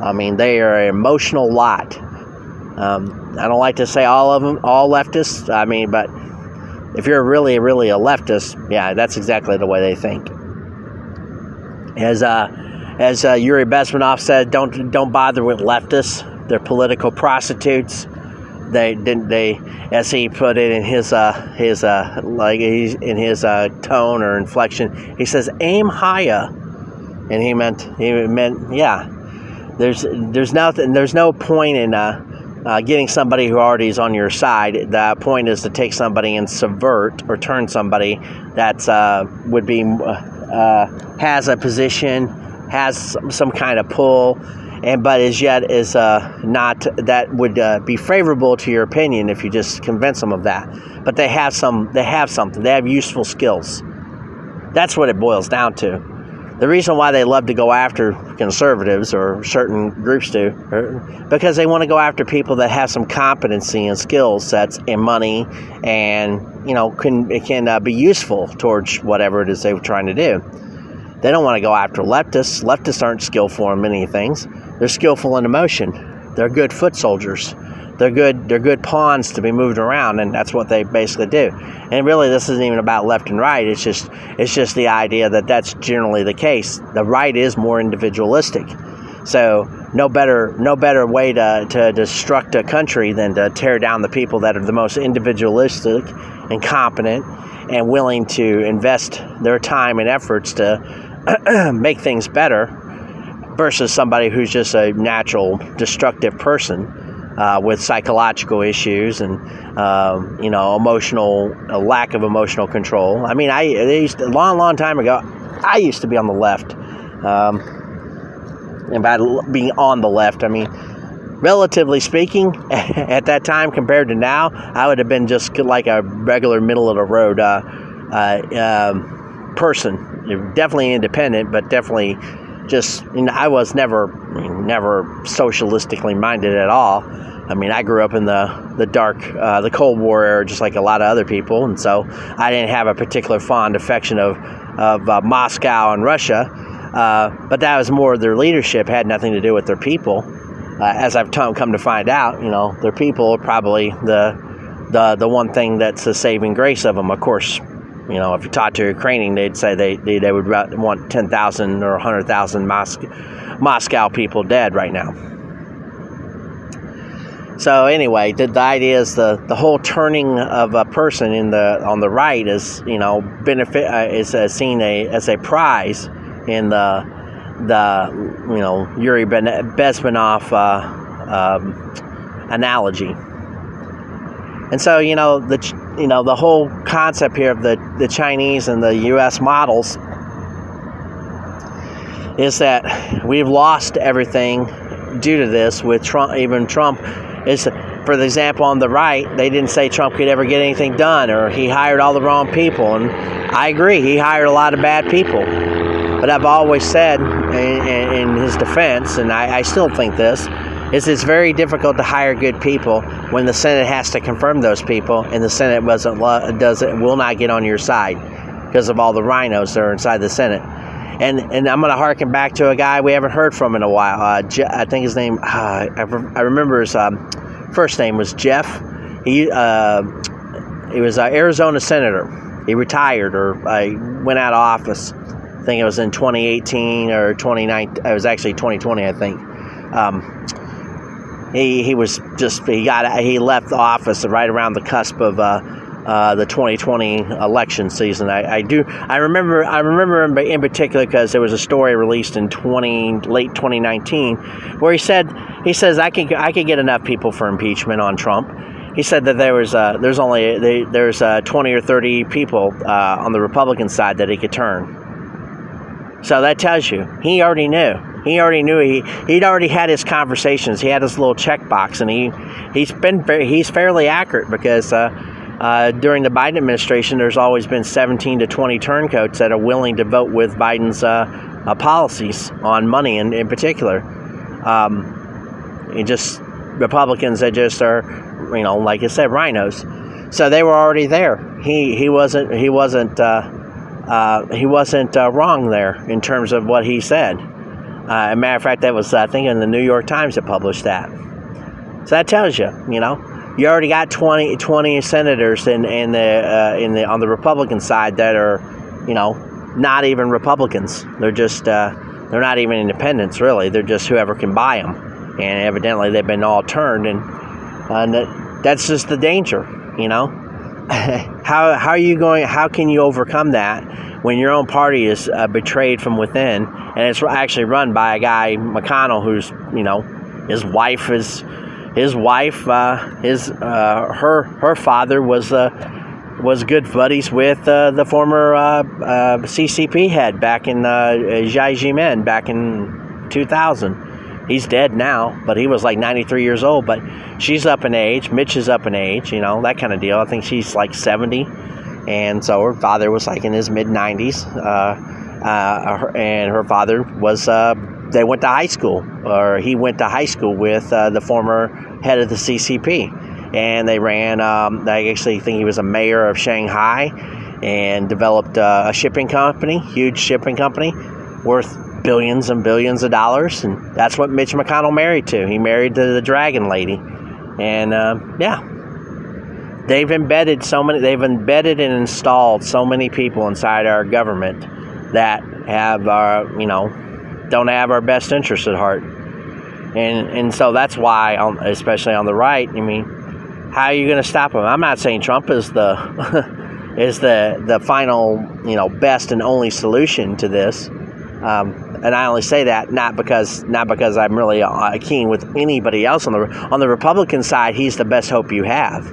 I mean, they are an emotional lot. Um, I don't like to say all of them, all leftists. I mean, but if you're really, really a leftist, yeah, that's exactly the way they think. As uh, as uh, Yuri Bezmenov said, don't don't bother with leftists. They're political prostitutes. They didn't they, as he put it in his uh, his uh, like he's in his uh, tone or inflection. He says, "Aim higher," and he meant he meant yeah. There's there's nothing. There's no point in uh, uh, getting somebody who already is on your side. The point is to take somebody and subvert or turn somebody that uh, would be uh, uh, has a position, has some, kind of pull, and but as yet is uh, not that would be favorable to your opinion if you just convince them of that. But they have some. They have something. They have useful skills. That's what it boils down to the reason why they love to go after conservatives or certain groups do, because they want to go after people that have some competency and skill sets and money, and you know can it can uh, be useful towards whatever it is they're trying to do. They don't want to go after leftists. Leftists aren't skillful in many things. they're skillful in emotion. They're good foot soldiers. They're good. They're good pawns to be moved around, and that's what they basically do. And really, this isn't even about left and right. It's just it's just the idea that that's generally the case. The right is more individualistic. So no better no better way to, to destruct a country than to tear down the people that are the most individualistic and competent and willing to invest their time and efforts to make things better versus somebody who's just a natural destructive person uh, with psychological issues and um, you know emotional a lack of emotional control. I mean, I used a long, long time ago. I used to be on the left, um, and by being on the left, I mean relatively speaking, at that time compared to now, I would have been just like a regular middle of the road uh, uh, um, person. Definitely independent, but definitely just you know, I was never never socialistically minded at all. I mean, I grew up in the the dark, uh, the Cold War era, just like a lot of other people, and so I didn't have a particular fond affection of of uh, Moscow and Russia. Uh, but that was more their leadership had nothing to do with their people. Uh, as I've t- come to find out, you know, their people are probably the the the one thing that's the saving grace of them. Of course, you know, if you talk to Ukrainian, they'd say they, they, they would want 10,000 or 100,000 Mos- Moscow people dead right now. So anyway, the, the, idea is the, the whole turning of a person in the on the right is you know benefit uh, is uh, seen a, as a prize in the the you know Yuri Bezmenov uh, um, analogy. And so you know the you know the whole concept here of the, the Chinese and the U.S. models is that we've lost everything due to this with Trump. Even Trump is, for the example, on the right, they didn't say Trump could ever get anything done, or he hired all the wrong people. And I agree, he hired a lot of bad people. But I've always said, in, in his defense, and I, I still think this, is it's very difficult to hire good people when the Senate has to confirm those people, and the Senate wasn't does it will not get on your side because of all the rhinos that are inside the Senate. And and I'm going to harken back to a guy we haven't heard from in a while. Uh, Je- I think his name uh, I, I, remember his um, first name was Jeff. He uh, he was an Arizona senator. He retired or uh, went out of office. I think it was in 2018 or 2019. It was actually 2020, I think. Um, he he was just he got he left the office right around the cusp of uh, uh, the 2020 election season. I, I, do I remember I remember him in particular because there was a story released in 20 late 2019 where he said he says I can I can get enough people for impeachment on Trump. He said that there was uh, there's only there's uh, 20 or 30 people uh, on the Republican side that he could turn. So that tells you he already knew. He already knew he he'd already had his conversations. He had his little checkbox, and he he's been he's fairly accurate because uh, uh, during the Biden administration, there's always been 17 to 20 turncoats that are willing to vote with Biden's uh, uh policies on money, in, in particular. Um, just Republicans that just are, you know, like I said, rhinos. So they were already there. He he wasn't he wasn't uh, uh, he wasn't uh, wrong there in terms of what he said. Uh, a matter of fact, that was I think in the New York Times that published that. So that tells you, you know, you already got 20, 20 senators in, in the uh, in the on the Republican side that are, you know, not even Republicans. They're just uh, they're not even independents really. They're just whoever can buy them, and evidently they've been all turned, and and that, that's just the danger, you know. how how are you going? How can you overcome that when your own party is uh, betrayed from within, and it's actually run by a guy McConnell, who's you know, his wife is his wife, uh, his uh, her her father was uh, was good buddies with uh, the former uh, CCP head back in uh, Jiang Zemin back in 2000 he's dead now, but he was like 93 years old. But she's up in age. Mitch is up in age, you know, that kind of deal. I think she's like 70. And so her father was like in his mid 90s. Uh, uh, and her father was, uh, they went to high school, or he went to high school with uh, the former head of the CCP. And they ran, um, I actually think he was a mayor of Shanghai and developed uh, a shipping company, huge shipping company, worth billions and billions of dollars, and that's what Mitch McConnell married to. He married to the Dragon Lady, and uh, yeah, they've embedded so many. They've embedded and installed so many people inside our government that have our, you know, don't have our best interests at heart, and and so that's why, especially on the right, I mean, how are you going to stop them? I'm not saying Trump is the is the the final you know best and only solution to this. Um, and I only say that not because not because I'm really uh, keen with anybody else on the on the Republican side. He's the best hope you have.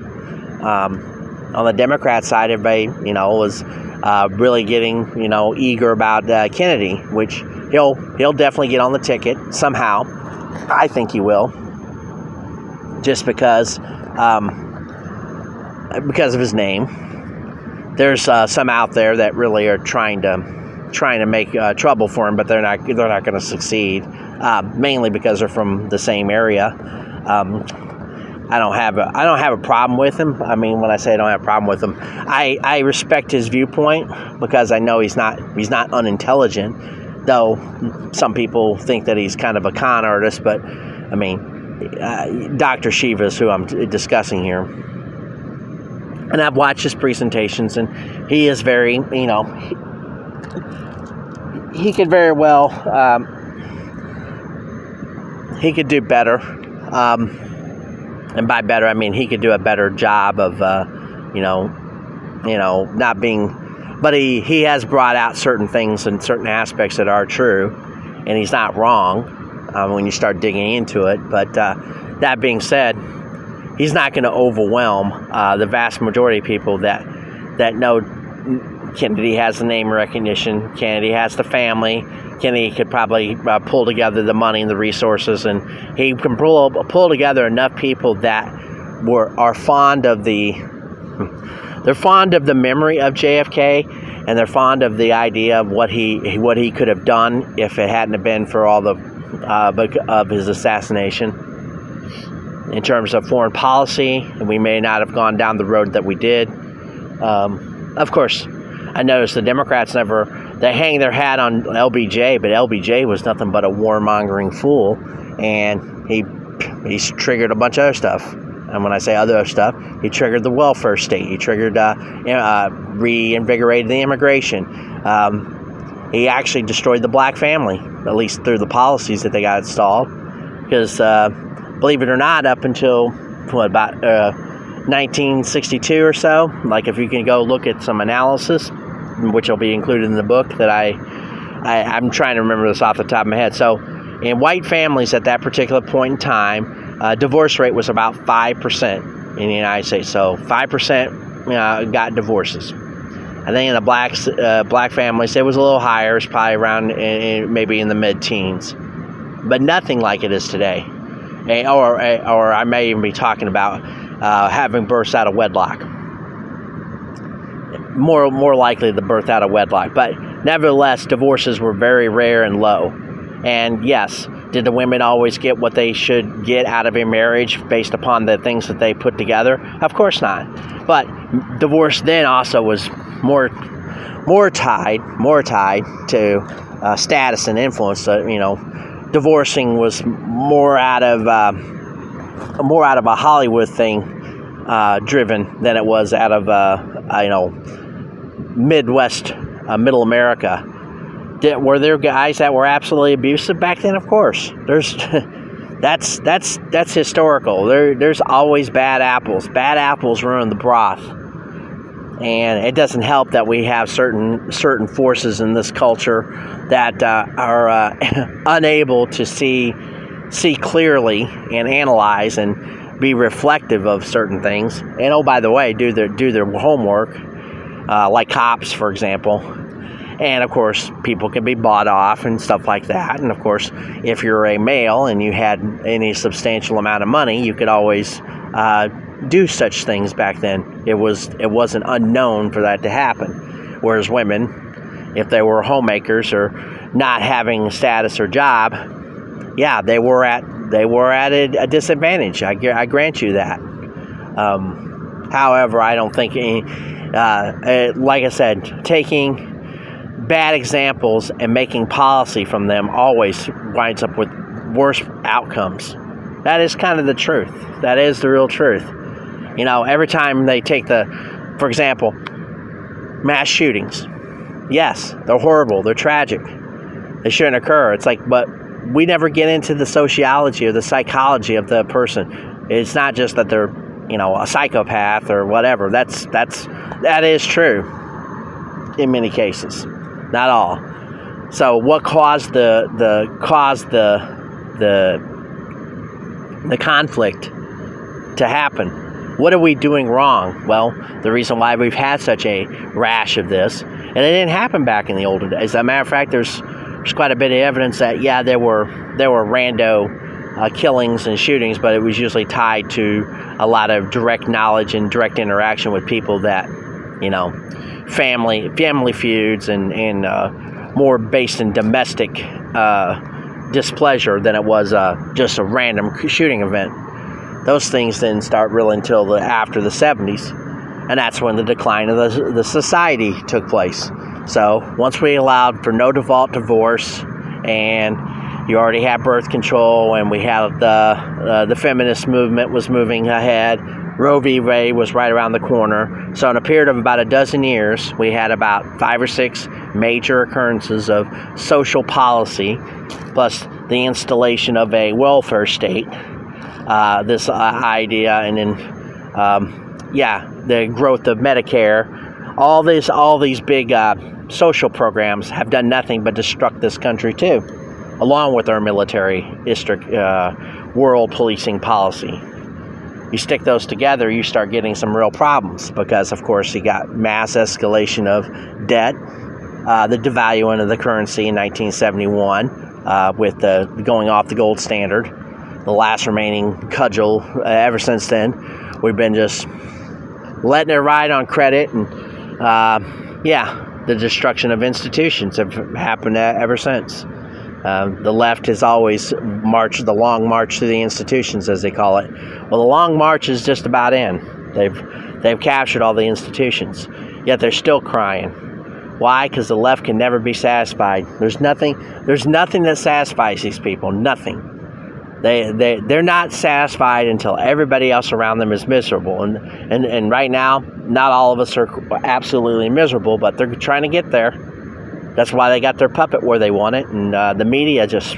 Um, on the Democrat side, everybody you know was uh, really getting you know eager about uh, Kennedy, which he'll he'll definitely get on the ticket somehow. I think he will, just because um, because of his name there's uh, some out there that really are trying to trying to make uh, trouble for him, but they're not they're not going to succeed. Uh, mainly because they're from the same area. Um, I don't have a I don't have a problem with him. I mean, when I say I don't have a problem with him, I, I respect his viewpoint because I know he's not he's not unintelligent. Though some people think that he's kind of a con artist, but I mean, uh, Dr. Shiva is who I'm discussing here and I've watched his presentations, and he is very, you know, he, could very well, um, he could do better. Um, and by better, I mean he could do a better job of, uh, you know, you know, not being. But he he has brought out certain things and certain aspects that are true, and he's not wrong um, when you start digging into it. But uh, that being said, he's not going to overwhelm uh, the vast majority of people that that know Kennedy has the name recognition. Kennedy has the family. Kennedy could probably uh, pull together the money and the resources, and he can pull pull together enough people that were are fond of the they're fond of the memory of JFK, and they're fond of the idea of what he what he could have done if it hadn't have been for all the uh, of his assassination in terms of foreign policy, we may not have gone down the road that we did. Um, of course, I noticed the Democrats never they hang their hat on LBJ, but LBJ was nothing but a warmongering fool, and he he's triggered a bunch of other stuff. And when I say other stuff, he triggered the welfare state. He triggered uh, uh, reinvigorated the immigration. Um, he actually destroyed the black family, at least through the policies that they got installed, because. Uh, believe it or not, up until what about uh, 1962 or so. Like if you can go look at some analysis, which will be included in the book that I, I I'm trying to remember this off the top of my head. So in white families at that particular point in time, uh, divorce rate was about five percent in the United States. So five percent uh, got divorces. I think in the black uh, black families it was a little higher. It's probably around in, maybe in the mid teens, but nothing like it is today or, or I may even be talking about uh, having births out of wedlock. More, more likely the birth out of wedlock. But nevertheless, divorces were very rare and low. And yes, did the women always get what they should get out of a marriage based upon the things that they put together? Of course not. But divorce then also was more more tied more tied to uh, status and influence. Uh, you know, divorcing was more out of uh, more out of a Hollywood thing uh, driven than it was out of uh, you know Midwest, uh, Middle America. Did, were there guys that were absolutely abusive back then? Of course, there's. that's that's that's historical. There, there's always bad apples. Bad apples ruin the broth and it doesn't help that we have certain certain forces in this culture that uh, are uh, unable to see see clearly and analyze and be reflective of certain things. And oh, by the way, do their do their homework, uh, like cops, for example. And of course, people can be bought off and stuff like that. And of course, if you're a male and you had any substantial amount of money, you could always uh, do such things back then. It was it wasn't unknown for that to happen. Whereas women, if they were homemakers or not having status or job, yeah, they were at they were at a, a disadvantage. I, I grant you that. Um, however, I don't think any, uh, uh, like I said, taking bad examples and making policy from them always winds up with worse outcomes. That is kind of the truth. That is the real truth. You know, every time they take the, for example, mass shootings. Yes, they're horrible. They're tragic. They shouldn't occur. It's like, but we never get into the sociology or the psychology of the person. It's not just that they're, you know, a psychopath or whatever. That's that's that is true in many cases, not all. So, what caused the the caused the the the conflict to happen? What are we doing wrong? Well, the reason why we've had such a rash of this, and it didn't happen back in the olden days. As a matter of fact, there's there's quite a bit of evidence that yeah, there were there were rando uh, killings and shootings, but it was usually tied to a lot of direct knowledge and direct interaction with people that you know family family feuds and and uh, more based in domestic uh, displeasure than it was uh, just a random shooting event. Those things didn't start really until the, after the 70s, and that's when the decline of the, the society took place. So once we allowed for no default divorce, and you already had birth control, and we had the uh, the feminist movement was moving ahead. Roe v. Wade was right around the corner. So in a period of about a dozen years, we had about five or six major occurrences of social policy, plus the installation of a welfare state. Uh, this uh, idea, and then um, yeah, the growth of Medicare. All these, all these big uh, social programs have done nothing but destruct this country too, along with our military district uh, world policing policy. You stick those together, you start getting some real problems because, of course, you got mass escalation of debt, uh, the devaluing of the currency in 1971, uh, with the going off the gold standard, the last remaining cudgel. Uh, ever since then, we've been just letting it ride on credit, and uh, yeah, the destruction of institutions have happened ever since. Um, the left has always marched the long march to the institutions, as they call it. Well, the long march is just about in. They've they've captured all the institutions, yet they're still crying. Why? Because the left can never be satisfied. There's nothing. There's nothing that satisfies these people. Nothing. They they they're not satisfied until everybody else around them is miserable. And and and right now, not all of us are absolutely miserable, but they're trying to get there. That's why they got their puppet where they want it, and uh, the media just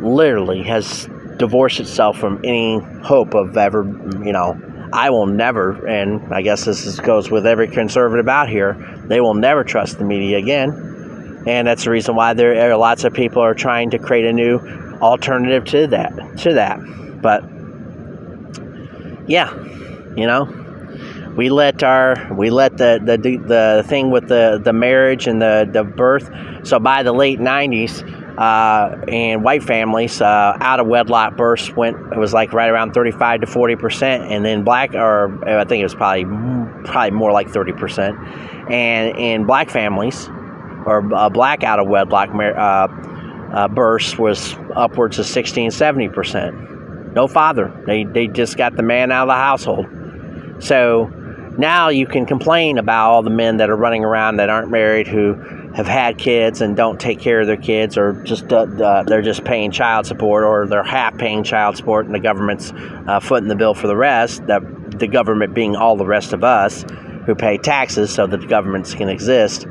literally has divorced itself from any hope of ever, you know. I will never, and I guess this is, goes with every conservative out here, they will never trust the media again. And that's the reason why there are lots of people are trying to create a new alternative to that. To that, but yeah, you know, we let our we let the the the thing with the the marriage and the the birth. So by the late '90s, uh, and white families uh, out of wedlock births went it was like right around 35 to 40 percent, and then black or I think it was probably probably more like 30 percent, and in black families or uh, black out of wedlock uh, uh, births was upwards of 16 70 percent. No father. They they just got the man out of the household. So now you can complain about all the men that are running around that aren't married who have had kids and don't take care of their kids or just uh, uh, they're just paying child support or they're half paying child support and the government's uh, footing the bill for the rest that the government being all the rest of us who pay taxes so that the governments can exist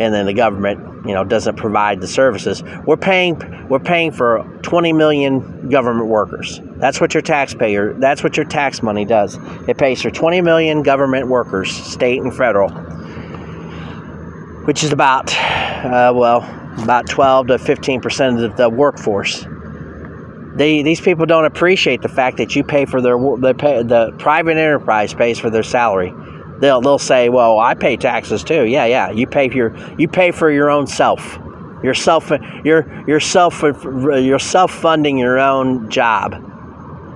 and then the government you know doesn't provide the services. We're paying we're paying for 20 million government workers. That's what your taxpayer that's what your tax money does. It pays for 20 million government workers state and federal which is about uh, well about 12 to 15 percent of the workforce. They, these people don't appreciate the fact that you pay for their they pay, the private enterprise pays for their salary they'll they'll say, "Well, I pay taxes too." Yeah, yeah. You pay for your you pay for your own self. You're self you're you're self you're self funding your own job.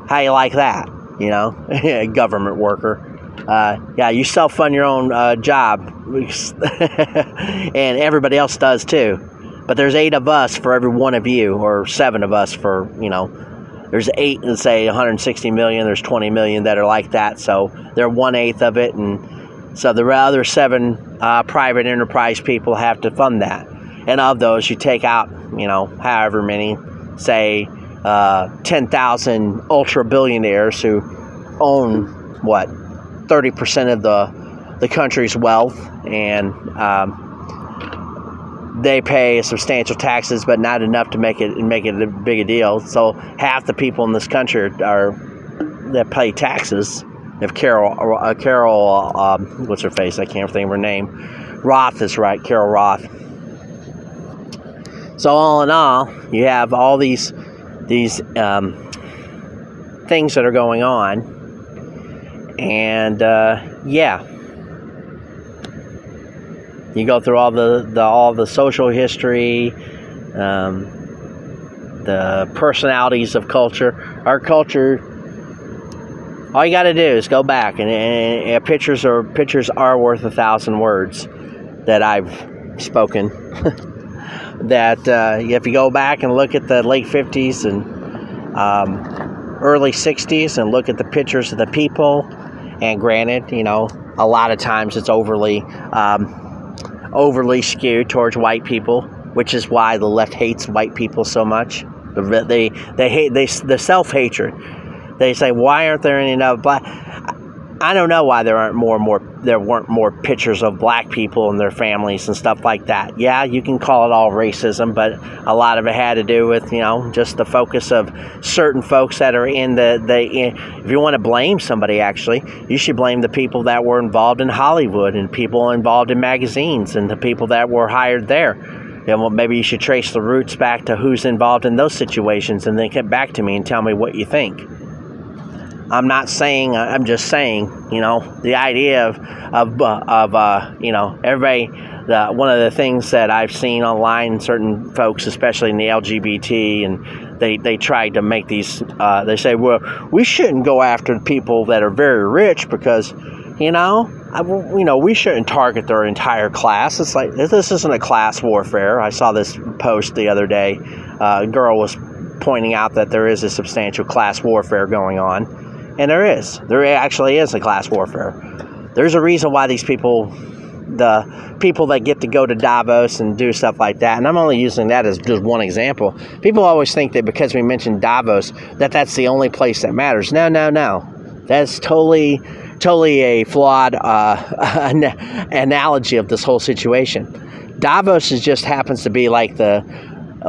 How you like that? You know, government worker. Uh, yeah, you self fund your own uh, job, and everybody else does too. But there's eight of us for every one of you, or seven of us for you know there's eight and say 160 million there's 20 million that are like that so they're one eighth of it and So the other seven uh, private enterprise people have to fund that. And of those, you take out, you know, however many, say, uh, 10,000 ultra billionaires who own what 30% of the the country's wealth and um, they pay substantial taxes but not enough to make it make it a big a deal. So half the people in this country are that pay taxes. If Carol uh, Carol um, what's her face? I can't think of her name. Roth is right Carol Roth. So all in all you have all these these um, things that are going on. And uh, yeah, you go through all the, the all the social history, um, the personalities of culture. Our culture, all you got to do is go back, and, and, and pictures are pictures are worth a thousand words that I've spoken. that uh, if you go back and look at the late 50s and um, early 60s and look at the pictures of the people, and granted, you know, a lot of times it's overly um, overly skewed towards white people, which is why the left hates white people so much. They they hate they the self hatred. They say, why aren't there any black? I don't know why there aren't more and more there weren't more pictures of black people and their families and stuff like that. Yeah, you can call it all racism, but a lot of it had to do with you know just the focus of certain folks that are in the the. If you want to blame somebody, actually, you should blame the people that were involved in Hollywood and people involved in magazines and the people that were hired there. You know, well, maybe you should trace the roots back to who's involved in those situations and then get back to me and tell me what you think. I'm not saying. Uh, I'm just saying. You know, the idea of of uh, of uh, you know everybody. The, one of the things that I've seen online, certain folks, especially in the LGBT, and they they tried to make these. Uh, they say, well, we shouldn't go after people that are very rich because, you know, I, you know, we shouldn't target their entire class. It's like this isn't a class warfare. I saw this post the other day. Uh, a girl was pointing out that there is a substantial class warfare going on and there is. There actually is a class warfare. There's a reason why these people, the people that get to go to Davos and do stuff like that, and I'm only using that as just one example. People always think that because we mentioned Davos, that that's the only place that matters. No, no, no. That's totally, totally a flawed uh, analogy of this whole situation. Davos just happens to be like the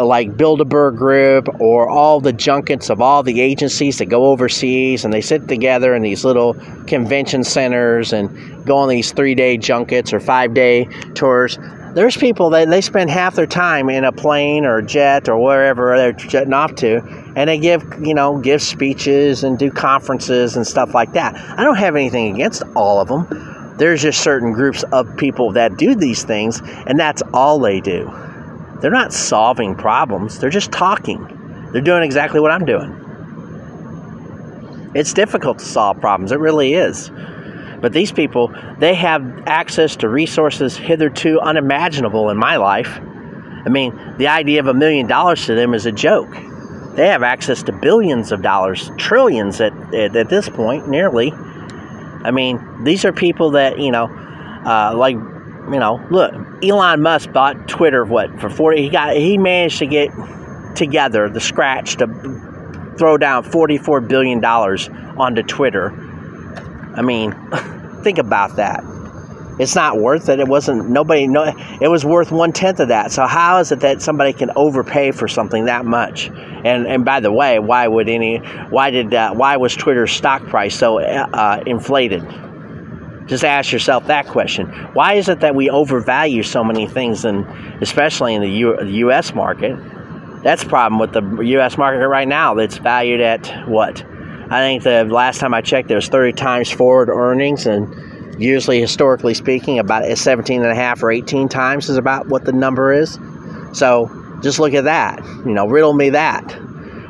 like Bilderberg Group or all the junkets of all the agencies that go overseas and they sit together in these little convention centers and go on these three day junkets or five day tours. There's people that they spend half their time in a plane or a jet or wherever they're jetting off to, and they give you know give speeches and do conferences and stuff like that. I don't have anything against all of them. There's just certain groups of people that do these things, and that's all they do. They're not solving problems, they're just talking. They're doing exactly what I'm doing. It's difficult to solve problems, it really is. But these people, they have access to resources hitherto unimaginable in my life. I mean, the idea of a million dollars to them is a joke. They have access to billions of dollars, trillions at, at, at this point, nearly. I mean, these are people that, you know, uh, like you know, look, Elon Musk bought Twitter what for forty? He got he managed to get together the scratch to throw down forty four billion dollars onto Twitter. I mean, think about that. It's not worth it. It wasn't nobody. No, it was worth one tenth of that. So how is it that somebody can overpay for something that much? And and by the way, why would any? Why did uh, why was Twitter's stock price so uh, inflated? Just ask yourself that question. Why is it that we overvalue so many things, and especially in the U- U.S. market? That's the problem with the U.S. market right now. It's valued at what? I think the last time I checked, was 30 times forward earnings, and usually, historically speaking, about 17 and a half or 18 times is about what the number is. So just look at that. You know, riddle me that.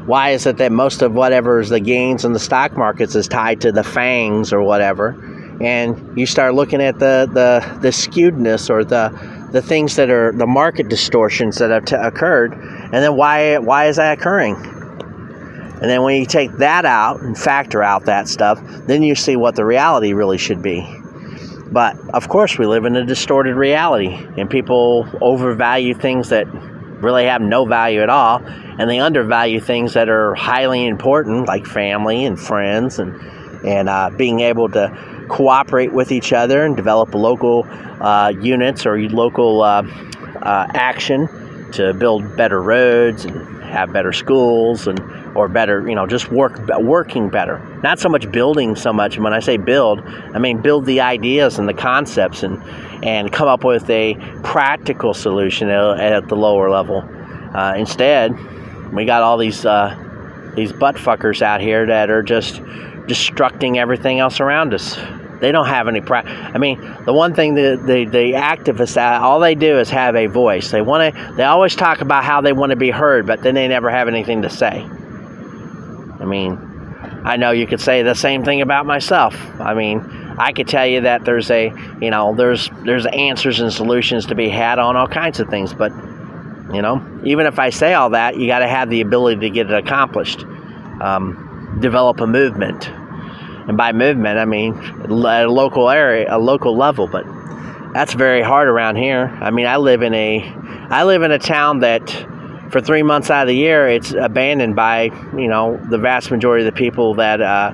Why is it that most of whatever is the gains in the stock markets is tied to the FAANGs or whatever? And you start looking at the, the, the skewedness or the, the things that are the market distortions that have t- occurred, and then why, why is that occurring? And then when you take that out and factor out that stuff, then you see what the reality really should be. But of course, we live in a distorted reality, and people overvalue things that really have no value at all, and they undervalue things that are highly important, like family and friends, and and uh, being able to cooperate with each other and develop local uh, units or local uh, uh, action to build better roads and have better schools and or better, you know, just work working better. Not so much building so much. And When I say build, I mean build the ideas and the concepts and and come up with a practical solution at, at the lower level. Uh, instead, we got all these uh, these butt fuckers out here that are just destructing everything else around us. They don't have any pra- I mean, the one thing that the, the activists, uh, all they do is have a voice. They want to. They always talk about how they want to be heard, but then they never have anything to say. I mean, I know you could say the same thing about myself. I mean, I could tell you that there's a, you know, there's there's answers and solutions to be had on all kinds of things, but you know, even if I say all that, you got to have the ability to get it accomplished. Um, develop a movement, and by movement, I mean at a local area, a local level. But that's very hard around here. I mean, I live in a, I live in a town that for three months out of the year, it's abandoned by you know the vast majority of the people that uh,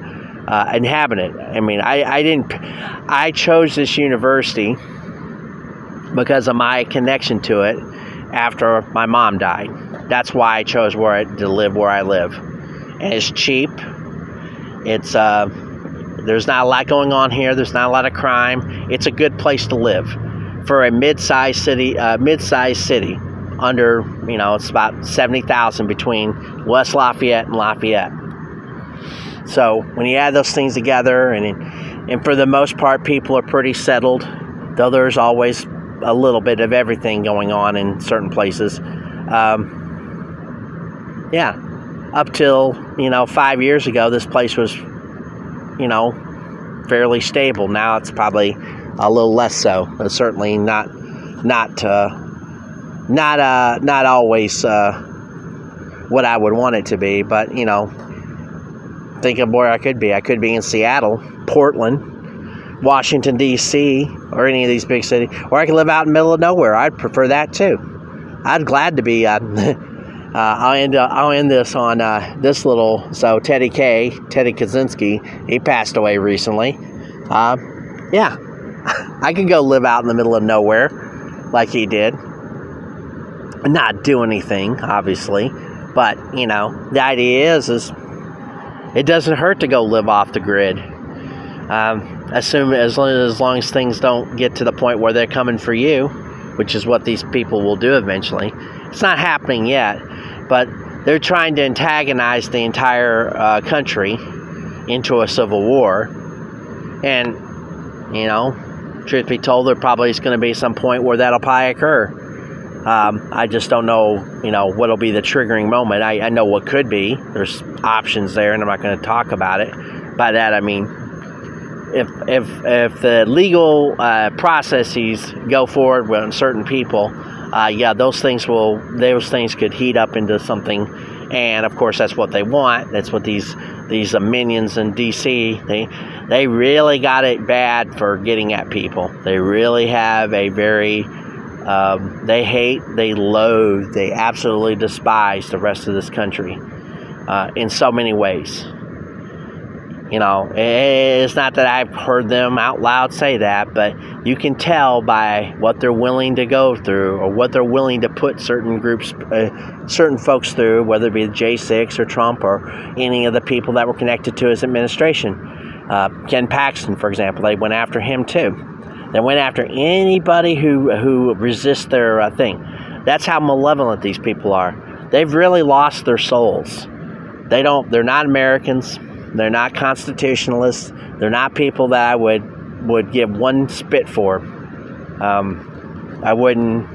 uh, inhabit it. I mean, I, I didn't, I chose this university because of my connection to it after my mom died. That's why I chose where I, to live where I live, it's cheap. It's uh, there's not a lot going on here. There's not a lot of crime. It's a good place to live for a mid-sized city. Uh, mid-sized city under, you know, it's about 70,000 between West Lafayette and Lafayette. So when you add those things together, and and for the most part, people are pretty settled, though there's always a little bit of everything going on in certain places. Um, yeah, up till you know five years ago, this place was, you know, fairly stable. Now it's probably a little less so. But certainly not not uh, not uh, not always uh, what I would want it to be, but you know, think of where I could be. I could be in Seattle, Portland, Washington D.C., or any of these big cities, or I could live out in the middle of nowhere. I'd prefer that too. I'd glad to be. Uh, I'll end. Uh, I'll end this on uh, this little. So Teddy K, Teddy Kaczynski, he passed away recently. Uh, yeah, I could go live out in the middle of nowhere, like he did not do anything, obviously. But, you know, the idea is, is it doesn't hurt to go live off the grid. Um, assume as long, as long as things don't get to the point where they're coming for you, which is what these people will do eventually. It's not happening yet, but they're trying to antagonize the entire uh, country into a civil war. And, you know, truth be told, there probably is going to be some point where that'll probably occur. Um, I just don't know, you know, what'll be the triggering moment. I, I know what could be. There's options there, and I'm not going to talk about it. By that, I mean if if if the legal uh, processes go forward with certain people, uh, yeah, those things will those things could heat up into something, and of course that's what they want. That's what these these uh, minions in DC they they really got it bad for getting at people. They really have a very um, they hate, they loathe, they absolutely despise the rest of this country uh, in so many ways. You know, it's not that I've heard them out loud say that, but you can tell by what they're willing to go through or what they're willing to put certain groups, uh, certain folks through, whether it be J6 or Trump or any of the people that were connected to his administration. Uh, Ken Paxton, for example, they went after him too. They went after anybody who who resists their uh, thing. That's how malevolent these people are. They've really lost their souls. They don't. They're not Americans. They're not constitutionalists. They're not people that I would would give one spit for. Um, I wouldn't.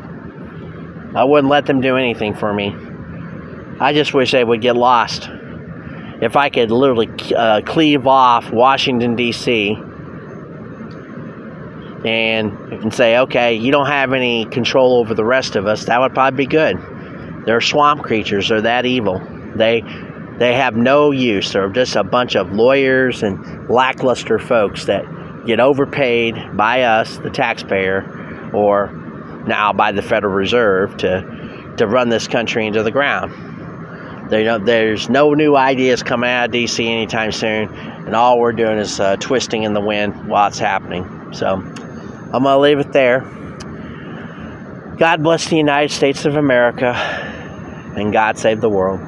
I wouldn't let them do anything for me. I just wish they would get lost. If I could literally uh, cleave off Washington D.C and, and say, okay, you don't have any control over the rest of us, that would probably be good. They're swamp creatures, they're that evil. They they have no use. They're just a bunch of lawyers and lackluster folks that get overpaid by us, the taxpayer, or now by the Federal Reserve to to run this country into the ground. You know, there's no new ideas coming out of DC anytime soon, and all we're doing is uh, twisting in the wind while it's happening. So I'm gonna leave it there. God bless the United States of America, and God save the world.